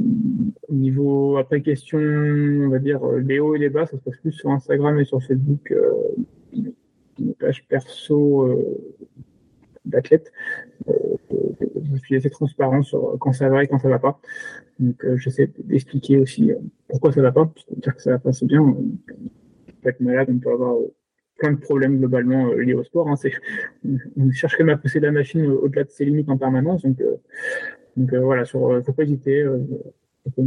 au niveau après question, on va dire les hauts et les bas, ça se passe plus sur Instagram et sur Facebook. page perso d'athlète. je suis assez transparent sur quand ça va et quand ça va pas. Donc, euh, j'essaie d'expliquer aussi euh, pourquoi ça va pas. Parce dire que ça va pas, c'est bien. On peut être malade, on peut avoir euh, plein de problèmes globalement liés au sport. Hein. on cherche quand même à pousser la machine au-delà de ses limites en permanence. Donc, donc voilà, sur, faut pas hésiter. Faut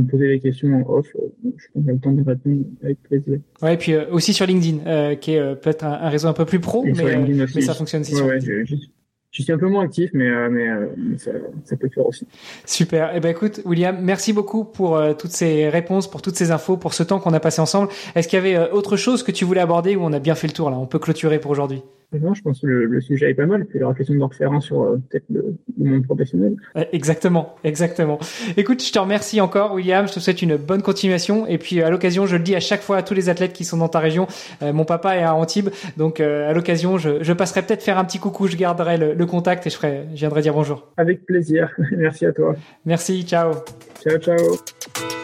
me poser des questions en off, je prendrai le temps de répondre avec plaisir. Ouais, et puis aussi sur LinkedIn, qui est peut-être un, réseau un peu plus pro, mais, mais, ça fonctionne aussi. Ouais, sur je suis un peu moins actif, mais, euh, mais, euh, ça, ça, peut le faire aussi. Super. Eh ben écoute, William, merci beaucoup pour euh, toutes ces réponses, pour toutes ces infos, pour ce temps qu'on a passé ensemble. Est-ce qu'il y avait autre chose que tu voulais aborder ou on a bien fait le tour là? On peut clôturer pour aujourd'hui. Non, je pense que le, sujet est pas mal. Puis il y aura question de refaire un sur peut-être le, monde professionnel. Exactement, exactement. Écoute, je te remercie encore, William. Je te souhaite une bonne continuation. Et puis à l'occasion, je le dis à chaque fois à tous les athlètes qui sont dans ta région. mon papa est à Antibes, donc à l'occasion, je, je passerai peut-être faire un petit coucou. Je garderai le contact et je, ferai, je viendrai dire bonjour. Avec plaisir. <laughs> Merci à toi. Merci, ciao. Ciao, ciao.